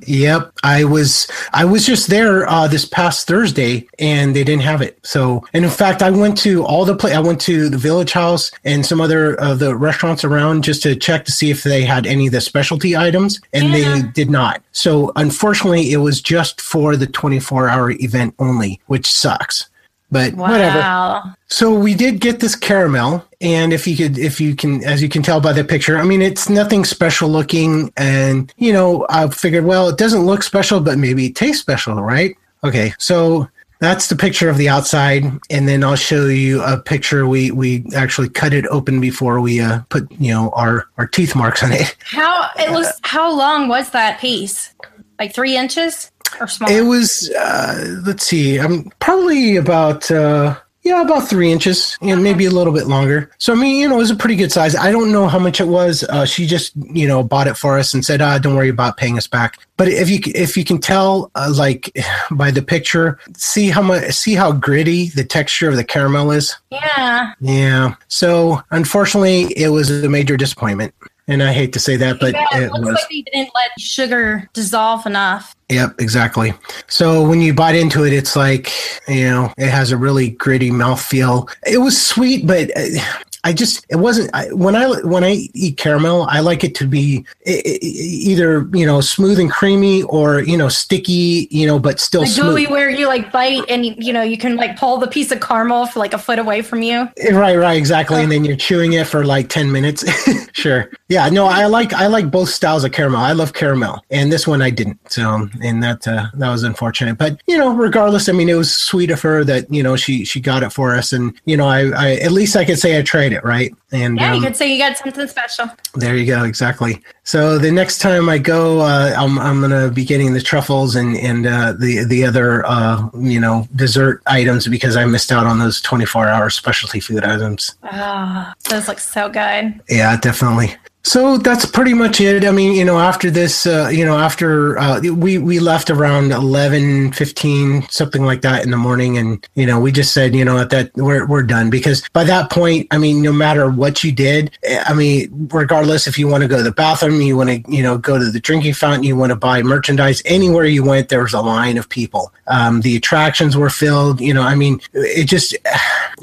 Yep, I was I was just there uh, this past Thursday, and they didn't have it. So, and in fact, I went to all the play. I went to the Village House and some other of the restaurants around just to check to see if they had any of the specialty items, and yeah. they did not. So, unfortunately, it was just for the 24 hour event only, which sucks. But wow. whatever. So we did get this caramel, and if you could, if you can, as you can tell by the picture, I mean, it's nothing special looking, and you know, I figured, well, it doesn't look special, but maybe it tastes special, right? Okay, so that's the picture of the outside, and then I'll show you a picture. We we actually cut it open before we uh, put you know our our teeth marks on it. How it was? How long was that piece? Like three inches? Or smaller? It was, uh, let's see, I'm probably about, uh, yeah, about three inches and maybe a little bit longer. So, I mean, you know, it was a pretty good size. I don't know how much it was. Uh, she just, you know, bought it for us and said, ah, don't worry about paying us back. But if you, if you can tell, uh, like by the picture, see how much, see how gritty the texture of the caramel is. Yeah. Yeah. So unfortunately, it was a major disappointment. And I hate to say that, but yeah, it, it looks was. like they didn't let sugar dissolve enough. Yep, exactly. So when you bite into it, it's like, you know, it has a really gritty mouth feel. It was sweet, but uh, I just it wasn't I, when I when I eat caramel, I like it to be either you know smooth and creamy or you know sticky, you know, but still smooth. where you like bite and you know you can like pull the piece of caramel for like a foot away from you. Eh, right, right, exactly, and then you're chewing it for like ten minutes. sure, yeah, no, I like I like both styles of caramel. I love caramel, and this one I didn't. So, and that uh, that was unfortunate, but you know, regardless, I mean, it was sweet of her that you know she she got it for us, and you know, I, I at least I could say I tried it, right? And yeah, um, you could say you got something special. There you go, exactly. So the next time I go, uh, I'm I'm gonna be getting the truffles and and uh, the the other uh, you know dessert items because I missed out on those 24 hour specialty food items. Oh, those look so good. Yeah, definitely. So that's pretty much it. I mean, you know, after this, uh, you know, after uh, we we left around 11, 15, something like that in the morning, and you know, we just said, you know, at that we're we're done because by that point, I mean, no matter what you did, eh, I mean, regardless if you want to go to the bathroom, you want to, you know, go to the drinking fountain, you want to buy merchandise, anywhere you went, there was a line of people. Um, the attractions were filled. You know, I mean, it just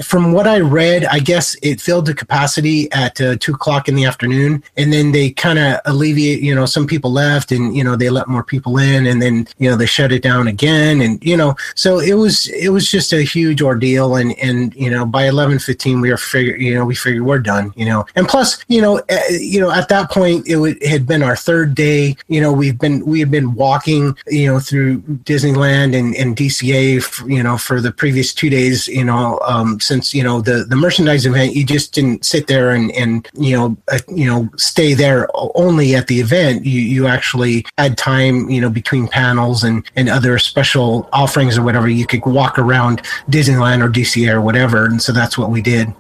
from what I read, I guess it filled to capacity at uh, two o'clock in the afternoon and then they kind of alleviate you know some people left and you know they let more people in and then you know they shut it down again and you know so it was it was just a huge ordeal and and you know by 11 15 we were figure you know we figured we're done you know and plus you know uh, you know at that point it, w- it had been our third day you know we've been we had been walking you know through disneyland and, and dca for, you know for the previous two days you know um, since you know the the merchandise event you just didn't sit there and and you know uh, you know stay there only at the event. You you actually had time, you know, between panels and and other special offerings or whatever. You could walk around Disneyland or DCA or whatever, and so that's what we did.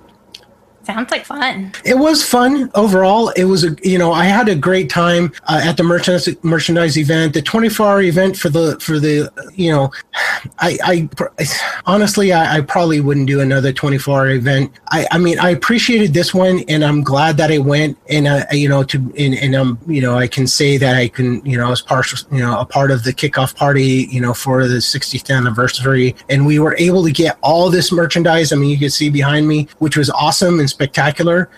Sounds like fun. It was fun overall. It was a you know I had a great time uh, at the merchandise merchandise event, the 24 hour event for the for the you know, I I honestly I, I probably wouldn't do another 24 hour event. I I mean I appreciated this one and I'm glad that I went and uh, you know to and, and I'm you know I can say that I can you know I was partial you know a part of the kickoff party you know for the 60th anniversary and we were able to get all this merchandise. I mean you can see behind me, which was awesome and spectacular.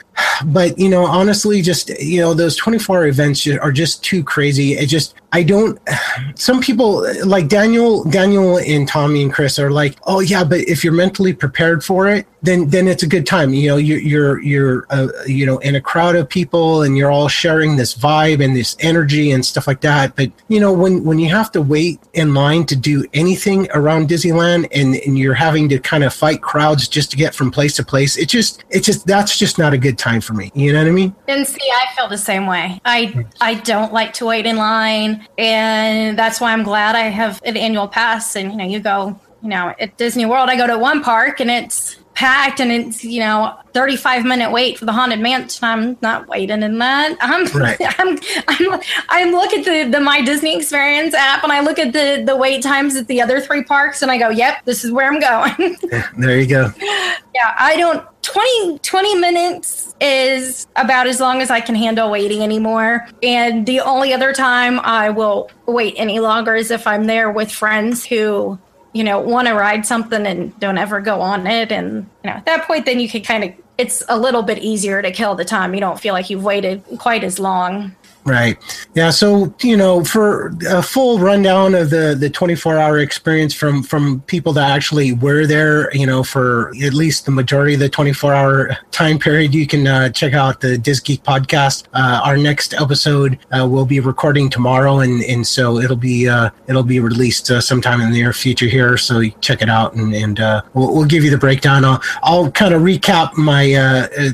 But, you know, honestly, just, you know, those 24-hour events are just too crazy. It just, I don't. Some people like Daniel, Daniel and Tommy and Chris are like, oh yeah, but if you're mentally prepared for it, then then it's a good time. You know, you're you're you're uh, you know in a crowd of people and you're all sharing this vibe and this energy and stuff like that. But you know, when when you have to wait in line to do anything around Disneyland and and you're having to kind of fight crowds just to get from place to place, it just it just that's just not a good time for me. You know what I mean? And see, I feel the same way. I I don't like to wait in line and that's why I'm glad I have an annual pass. And you know, you go, you know, at Disney World, I go to one park and it's packed and it's you know 35 minute wait for the haunted mansion i'm not waiting in that i'm right. i'm i'm i look at the the my disney experience app and i look at the the wait times at the other three parks and i go yep this is where i'm going there you go yeah i don't 20, 20 minutes is about as long as I can handle waiting anymore. And the only other time I will wait any longer is if I'm there with friends who, you know, want to ride something and don't ever go on it. And, you know, at that point, then you can kind of, it's a little bit easier to kill the time. You don't feel like you've waited quite as long. Right. Yeah. So you know, for a full rundown of the the 24 hour experience from from people that actually were there, you know, for at least the majority of the 24 hour time period, you can uh, check out the Disc Geek podcast. Uh, our next episode uh, will be recording tomorrow, and and so it'll be uh, it'll be released uh, sometime in the near future here. So check it out, and and uh, we'll, we'll give you the breakdown. I'll I'll kind of recap my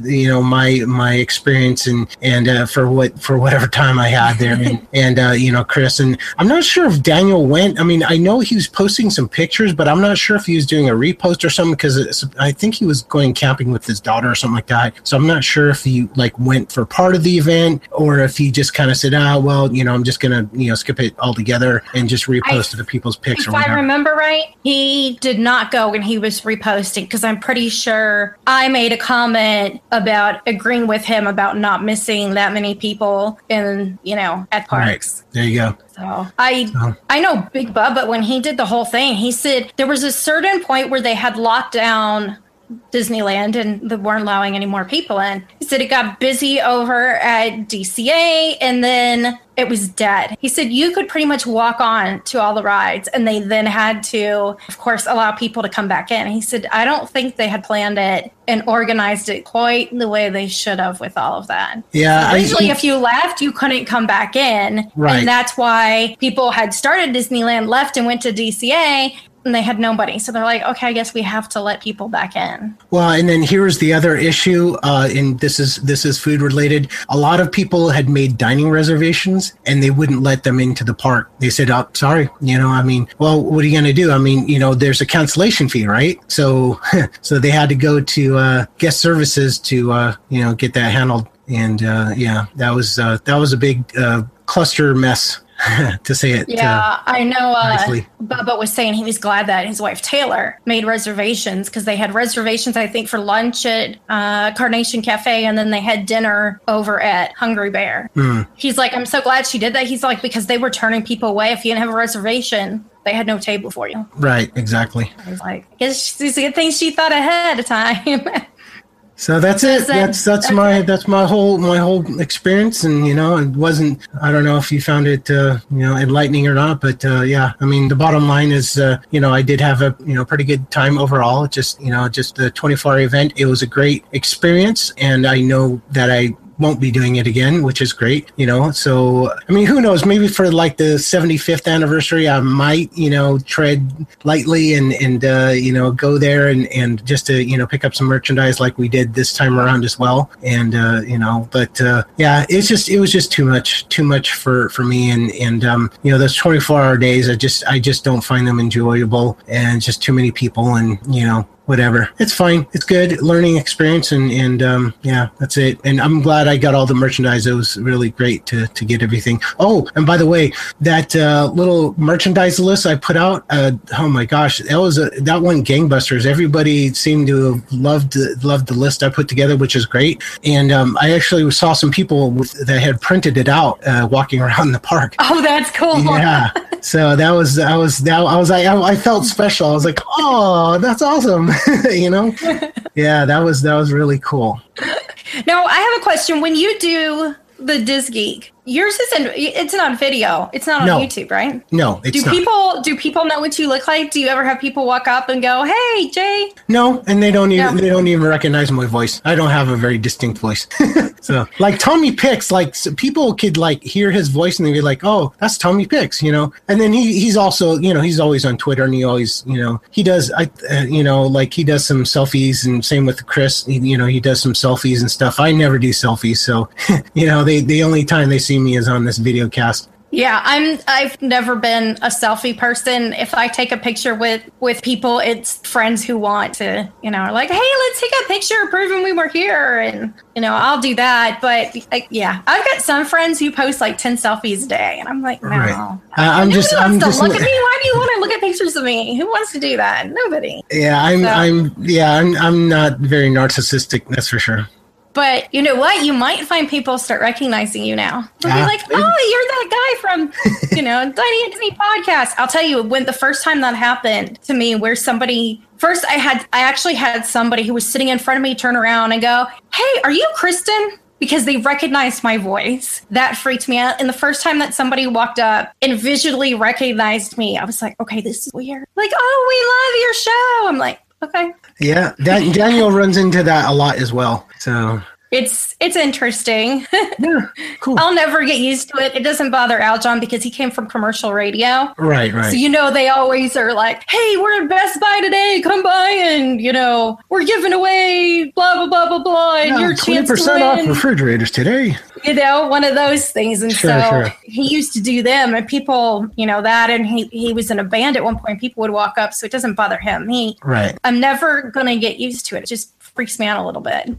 you know my my experience and and for what for whatever time I had there, and, and uh, you know, Chris, and I'm not sure if Daniel went. I mean, I know he was posting some pictures, but I'm not sure if he was doing a repost or something because I think he was going camping with his daughter or something like that. So I'm not sure if he like went for part of the event or if he just kind of said, "Ah, well, you know, I'm just gonna you know skip it altogether and just repost I, the people's pics." If I remember right, he did not go and he was reposting because I'm pretty sure I made a comment about agreeing with him about not missing that many people in you know, at parks. Right. There you go. So I so. I know Big Bubba but when he did the whole thing, he said there was a certain point where they had locked down Disneyland and they weren't allowing any more people in. He said it got busy over at DCA and then it was dead. He said you could pretty much walk on to all the rides and they then had to, of course, allow people to come back in. He said, I don't think they had planned it and organized it quite the way they should have with all of that. Yeah. Originally, if you left, you couldn't come back in. Right. And that's why people had started Disneyland, left, and went to DCA and they had nobody. So they're like, okay, I guess we have to let people back in. Well, and then here's the other issue, uh, and this is this is food related. A lot of people had made dining reservations, and they wouldn't let them into the park. They said, "Oh, sorry, you know, I mean, well, what are you going to do? I mean, you know, there's a cancellation fee, right? So, so they had to go to uh, guest services to uh, you know get that handled." And uh, yeah, that was uh, that was a big uh, cluster mess to say it. Yeah, uh, I know. Uh, Bubba was saying he was glad that his wife Taylor made reservations because they had reservations, I think, for lunch at uh, Carnation Cafe, and then they had dinner over at Hungry Bear. Mm. He's like, I'm so glad she did that. He's like, because they were turning people away if you didn't have a reservation. They had no table for you. Right, exactly. I was like, I guess it's a good thing she thought ahead of time. So that's it. That's that's my that's my whole my whole experience, and you know, it wasn't. I don't know if you found it, uh, you know, enlightening or not, but uh, yeah, I mean, the bottom line is, uh, you know, I did have a you know pretty good time overall. Just you know, just the 24 hour event. It was a great experience, and I know that I won't be doing it again, which is great, you know. So, I mean, who knows? Maybe for like the 75th anniversary, I might, you know, tread lightly and and uh, you know go there and and just to you know pick up some merchandise like we did this time around as well. And uh, you know, but uh, yeah, it's just it was just too much, too much for for me. And and um, you know, those 24 hour days, I just I just don't find them enjoyable, and just too many people, and you know, whatever. It's fine. It's good learning experience, and and um, yeah, that's it. And I'm glad I got all the merchandise. It was really great to to get everything. Oh, and by the way, that uh, little merchandise list I put out. Uh, oh my gosh, that was a, that one gangbusters. Everybody seemed to have loved loved the list I put together, which is great. And um, I actually saw some people with, that had printed it out uh, walking around the park. Oh, that's cool. Yeah. so that was I was that I was I, I felt special. I was like, oh, that's awesome. you know? yeah, that was that was really cool. Now I have a question. When you do the Diz Geek, Yours isn't. It's not video. It's not on no. YouTube, right? No. do not. people do people know what you look like? Do you ever have people walk up and go, "Hey, Jay"? No, and they don't even no. they don't even recognize my voice. I don't have a very distinct voice. so, like Tommy Picks, like so people could like hear his voice and they'd be like, "Oh, that's Tommy Picks," you know. And then he he's also you know he's always on Twitter and he always you know he does I uh, you know like he does some selfies and same with Chris. He, you know he does some selfies and stuff. I never do selfies, so you know they the only time they see see me is on this video cast. Yeah, I'm. I've never been a selfie person. If I take a picture with with people, it's friends who want to, you know, like, hey, let's take a picture proving we were here, and you know, I'll do that. But like, yeah, I've got some friends who post like ten selfies a day, and I'm like, no, right. uh, I'm just, I'm just look at me. Why do you want to look at pictures of me? Who wants to do that? Nobody. Yeah, I'm, so, I'm, yeah, I'm, I'm not very narcissistic. That's for sure. But you know what? You might find people start recognizing you now. They'll be like, "Oh, you're that guy from, you know, at Disney podcast." I'll tell you, when the first time that happened to me, where somebody first, I had, I actually had somebody who was sitting in front of me turn around and go, "Hey, are you Kristen?" Because they recognized my voice. That freaked me out. And the first time that somebody walked up and visually recognized me, I was like, okay, this is weird. Like, oh, we love your show. I'm like, okay. Yeah, Dan- Daniel runs into that a lot as well. So it's it's interesting. yeah, cool. I'll never get used to it. It doesn't bother Aljon because he came from commercial radio. Right, right. So you know they always are like, "Hey, we're at Best Buy today. Come by and you know we're giving away blah blah blah blah blah." And yeah, your twenty percent off refrigerators today. You know, one of those things. And sure, so sure. he used to do them, and people, you know, that. And he he was in a band at one point. People would walk up, so it doesn't bother him. He right. I'm never gonna get used to it. It just freaks me out a little bit.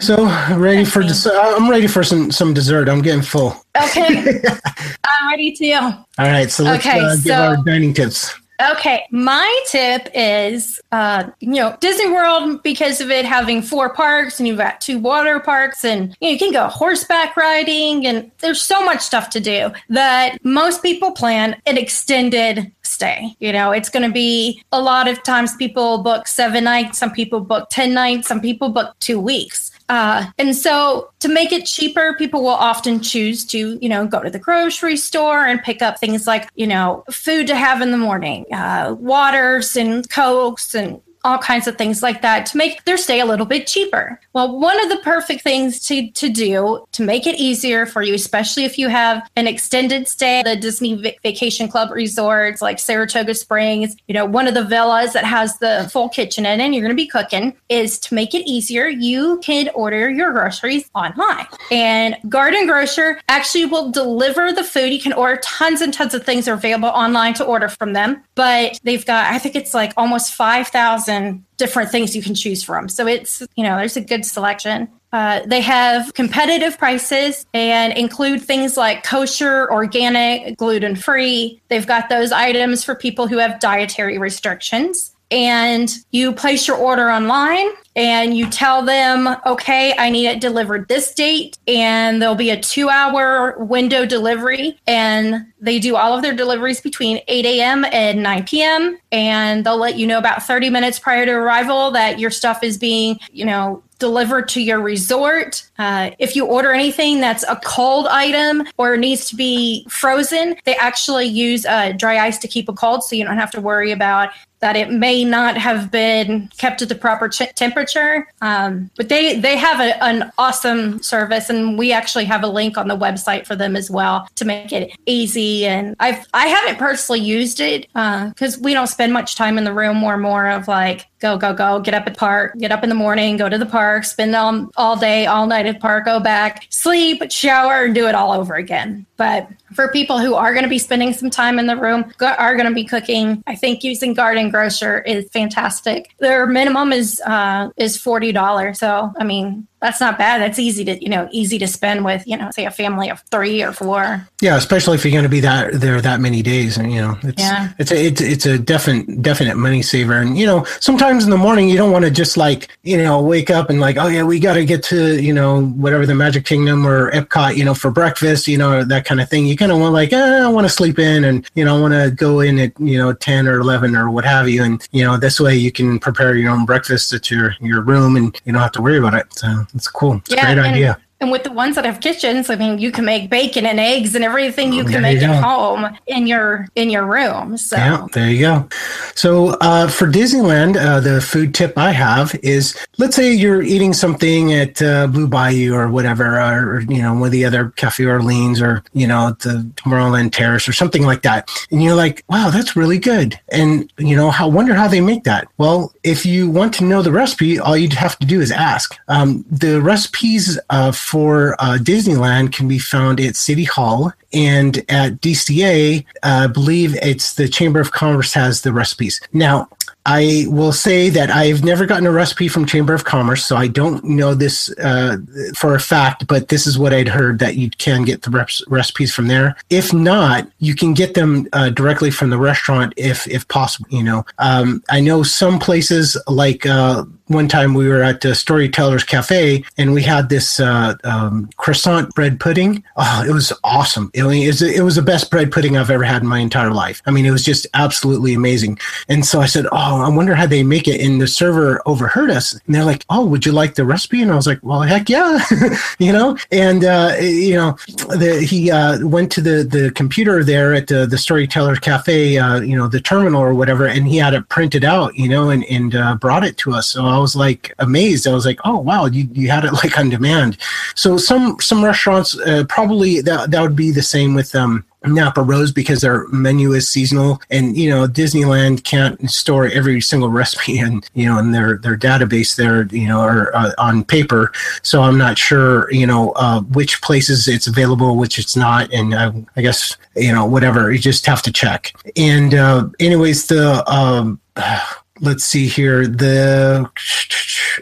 So, ready for des- I'm ready for some some dessert. I'm getting full. Okay, I'm ready too. All right, so let's okay, uh, give so, our dining tips. Okay, my tip is, uh, you know, Disney World because of it having four parks and you've got two water parks and you, know, you can go horseback riding and there's so much stuff to do that most people plan an extended stay. You know, it's going to be a lot of times people book seven nights, some people book 10 nights, some people book two weeks. Uh, and so to make it cheaper, people will often choose to, you know, go to the grocery store and pick up things like, you know, food to have in the morning, uh, waters and cokes and all kinds of things like that to make their stay a little bit cheaper. Well, one of the perfect things to, to do to make it easier for you, especially if you have an extended stay, at the Disney Vacation Club resorts like Saratoga Springs, you know, one of the villas that has the full kitchen in and you're going to be cooking, is to make it easier, you can order your groceries online. And Garden Grocer actually will deliver the food. You can order tons and tons of things are available online to order from them, but they've got, I think it's like almost 5,000 different things you can choose from. So it's, you know, there's a good selection. Uh, they have competitive prices and include things like kosher, organic, gluten free. They've got those items for people who have dietary restrictions and you place your order online and you tell them, okay, I need it delivered this date, and there'll be a two hour window delivery. And they do all of their deliveries between 8 a.m. and 9 p.m. And they'll let you know about 30 minutes prior to arrival that your stuff is being, you know, delivered to your resort. Uh, if you order anything that's a cold item or needs to be frozen, they actually use uh, dry ice to keep it cold so you don't have to worry about that it may not have been kept at the proper ch- temperature. Um, but they they have a, an awesome service, and we actually have a link on the website for them as well to make it easy. And I've I haven't personally used it because uh, we don't spend much time in the room. We're more of like go go go get up at park get up in the morning go to the park spend all, all day all night at park go back sleep shower and do it all over again but for people who are going to be spending some time in the room are going to be cooking i think using garden grocer is fantastic. Their minimum is uh is $40 so i mean that's not bad. That's easy to, you know, easy to spend with, you know, say a family of three or four. Yeah, especially if you're going to be that there that many days, and you know, it's yeah. it's a it's, it's a definite definite money saver. And you know, sometimes in the morning you don't want to just like you know wake up and like, oh yeah, we got to get to you know whatever the Magic Kingdom or Epcot, you know, for breakfast, you know, that kind of thing. You kind of want like, eh, I want to sleep in, and you know, I want to go in at you know ten or eleven or what have you, and you know, this way you can prepare your own breakfast at your your room, and you don't have to worry about it. So it's cool. It's yeah, a great idea. And with the ones that have kitchens, I mean, you can make bacon and eggs and everything you can there make you at home in your in your room. So yeah, there you go. So uh, for Disneyland, uh, the food tip I have is: let's say you're eating something at uh, Blue Bayou or whatever, or you know, one of the other Cafe Orleans or you know, the Tomorrowland Terrace or something like that, and you're like, "Wow, that's really good," and you know, how wonder how they make that. Well, if you want to know the recipe, all you'd have to do is ask. Um, the recipes of for uh, Disneyland can be found at City Hall and at DCA. I believe it's the Chamber of Commerce has the recipes. Now, I will say that I've never gotten a recipe from Chamber of Commerce, so I don't know this uh, for a fact, but this is what I'd heard that you can get the recipes from there. If not, you can get them uh, directly from the restaurant if if possible. You know, um, I know some places like uh, one time we were at the Storytellers Cafe and we had this uh, um, croissant bread pudding. Oh, it was awesome. It, was, it was the best bread pudding I've ever had in my entire life. I mean, it was just absolutely amazing. And so I said, Oh, I wonder how they make it. And the server overheard us and they're like, Oh, would you like the recipe? And I was like, Well, heck yeah, you know? And, uh, you know, the, he uh, went to the, the computer there at the, the Storyteller Cafe, uh, you know, the terminal or whatever, and he had it printed out, you know, and, and uh, brought it to us. So I was like amazed. I was like, oh wow, you, you had it like on demand. So some some restaurants uh, probably that that would be the same with um Napa Rose because their menu is seasonal, and you know Disneyland can't store every single recipe and you know in their their database there you know or uh, on paper. So I'm not sure you know uh, which places it's available, which it's not, and I, I, guess you know whatever you just have to check. And uh, anyways, the um, let's see here the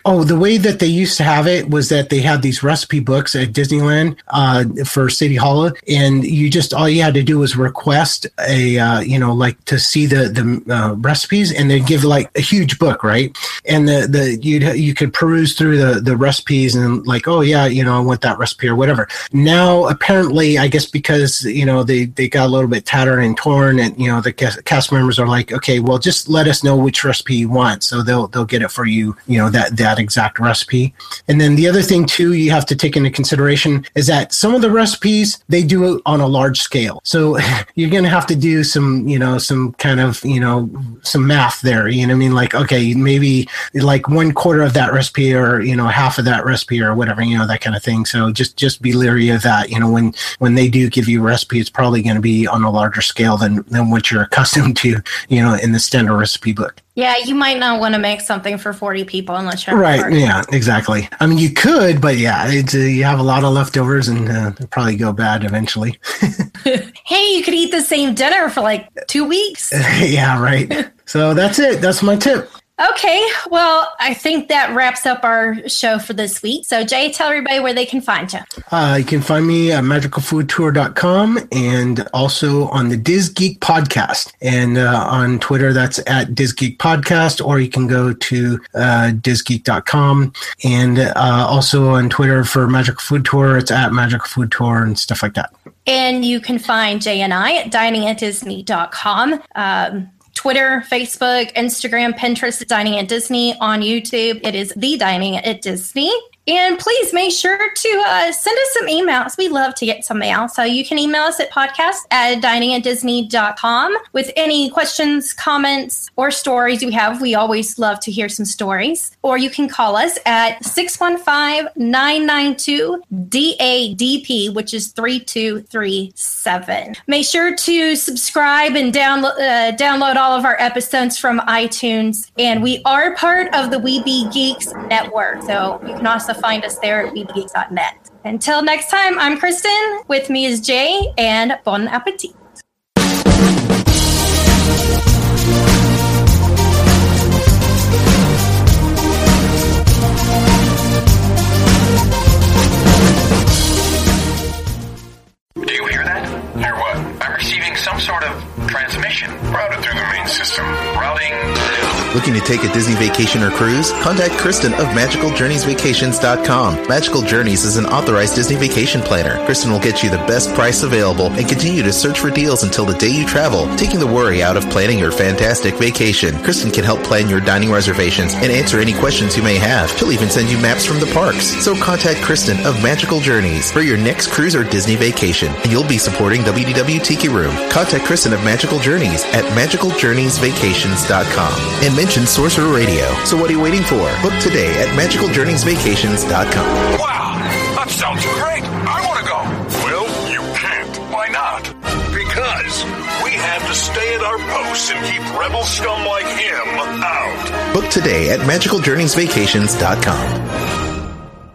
oh the way that they used to have it was that they had these recipe books at disneyland uh, for city hall and you just all you had to do was request a uh, you know like to see the the uh, recipes and they'd give like a huge book right? And the the you you could peruse through the the recipes and like oh yeah you know i want that recipe or whatever. Now apparently i guess because you know they they got a little bit tattered and torn and you know the cast members are like okay well just let us know which recipe recipe you want. So they'll they'll get it for you, you know, that that exact recipe. And then the other thing too you have to take into consideration is that some of the recipes they do it on a large scale. So you're gonna have to do some, you know, some kind of, you know, some math there. You know I mean? Like, okay, maybe like one quarter of that recipe or, you know, half of that recipe or whatever, you know, that kind of thing. So just just be leery of that. You know, when when they do give you a recipe, it's probably gonna be on a larger scale than than what you're accustomed to, you know, in the standard recipe book. Yeah, you might not want to make something for 40 people unless you're right. Yeah, exactly. I mean, you could, but yeah, uh, you have a lot of leftovers and uh, probably go bad eventually. hey, you could eat the same dinner for like two weeks. yeah, right. So that's it. That's my tip. Okay, well, I think that wraps up our show for this week. So, Jay, tell everybody where they can find you. Uh, you can find me at magicalfoodtour.com and also on the Diz Geek podcast. And uh, on Twitter, that's at Diz Geek Podcast, or you can go to uh, dizgeek.com. And uh, also on Twitter for Magical Food Tour, it's at Magical Food Tour and stuff like that. And you can find Jay and I at diningatdisney.com. Um, Twitter, Facebook, Instagram, Pinterest, Dining at Disney. On YouTube, it is The Dining at Disney. And please make sure to uh, send us some emails. We love to get some mail. So you can email us at podcast at diningatdisney.com with any questions, comments, or stories you have. We always love to hear some stories. Or you can call us at 615 992 DADP, which is 3237. Make sure to subscribe and download, uh, download all of our episodes from iTunes. And we are part of the We Be Geeks network. So you can also find us there at webegeeks.net. Until next time, I'm Kristen. With me is Jay, and bon appetit. Do you hear that? Hear what? I'm receiving some sort of transmission routed through the main system. Routing Looking to take a Disney vacation or cruise? Contact Kristen of MagicalJourneysVacations.com. Magical Journeys is an authorized Disney vacation planner. Kristen will get you the best price available and continue to search for deals until the day you travel, taking the worry out of planning your fantastic vacation. Kristen can help plan your dining reservations and answer any questions you may have. She'll even send you maps from the parks. So contact Kristen of Magical Journeys for your next cruise or Disney vacation, and you'll be supporting WDW Tiki Room. Contact Kristen of Magical Journeys at MagicalJourneysVacations.com and mention Sorcerer Radio. So what are you waiting for? Book today at MagicalJourneysVacations.com. Wow, that sounds great. I want to go. Well, you can't. Why not? Because we have to stay at our posts and keep rebel scum like him out. Book today at MagicalJourneysVacations.com.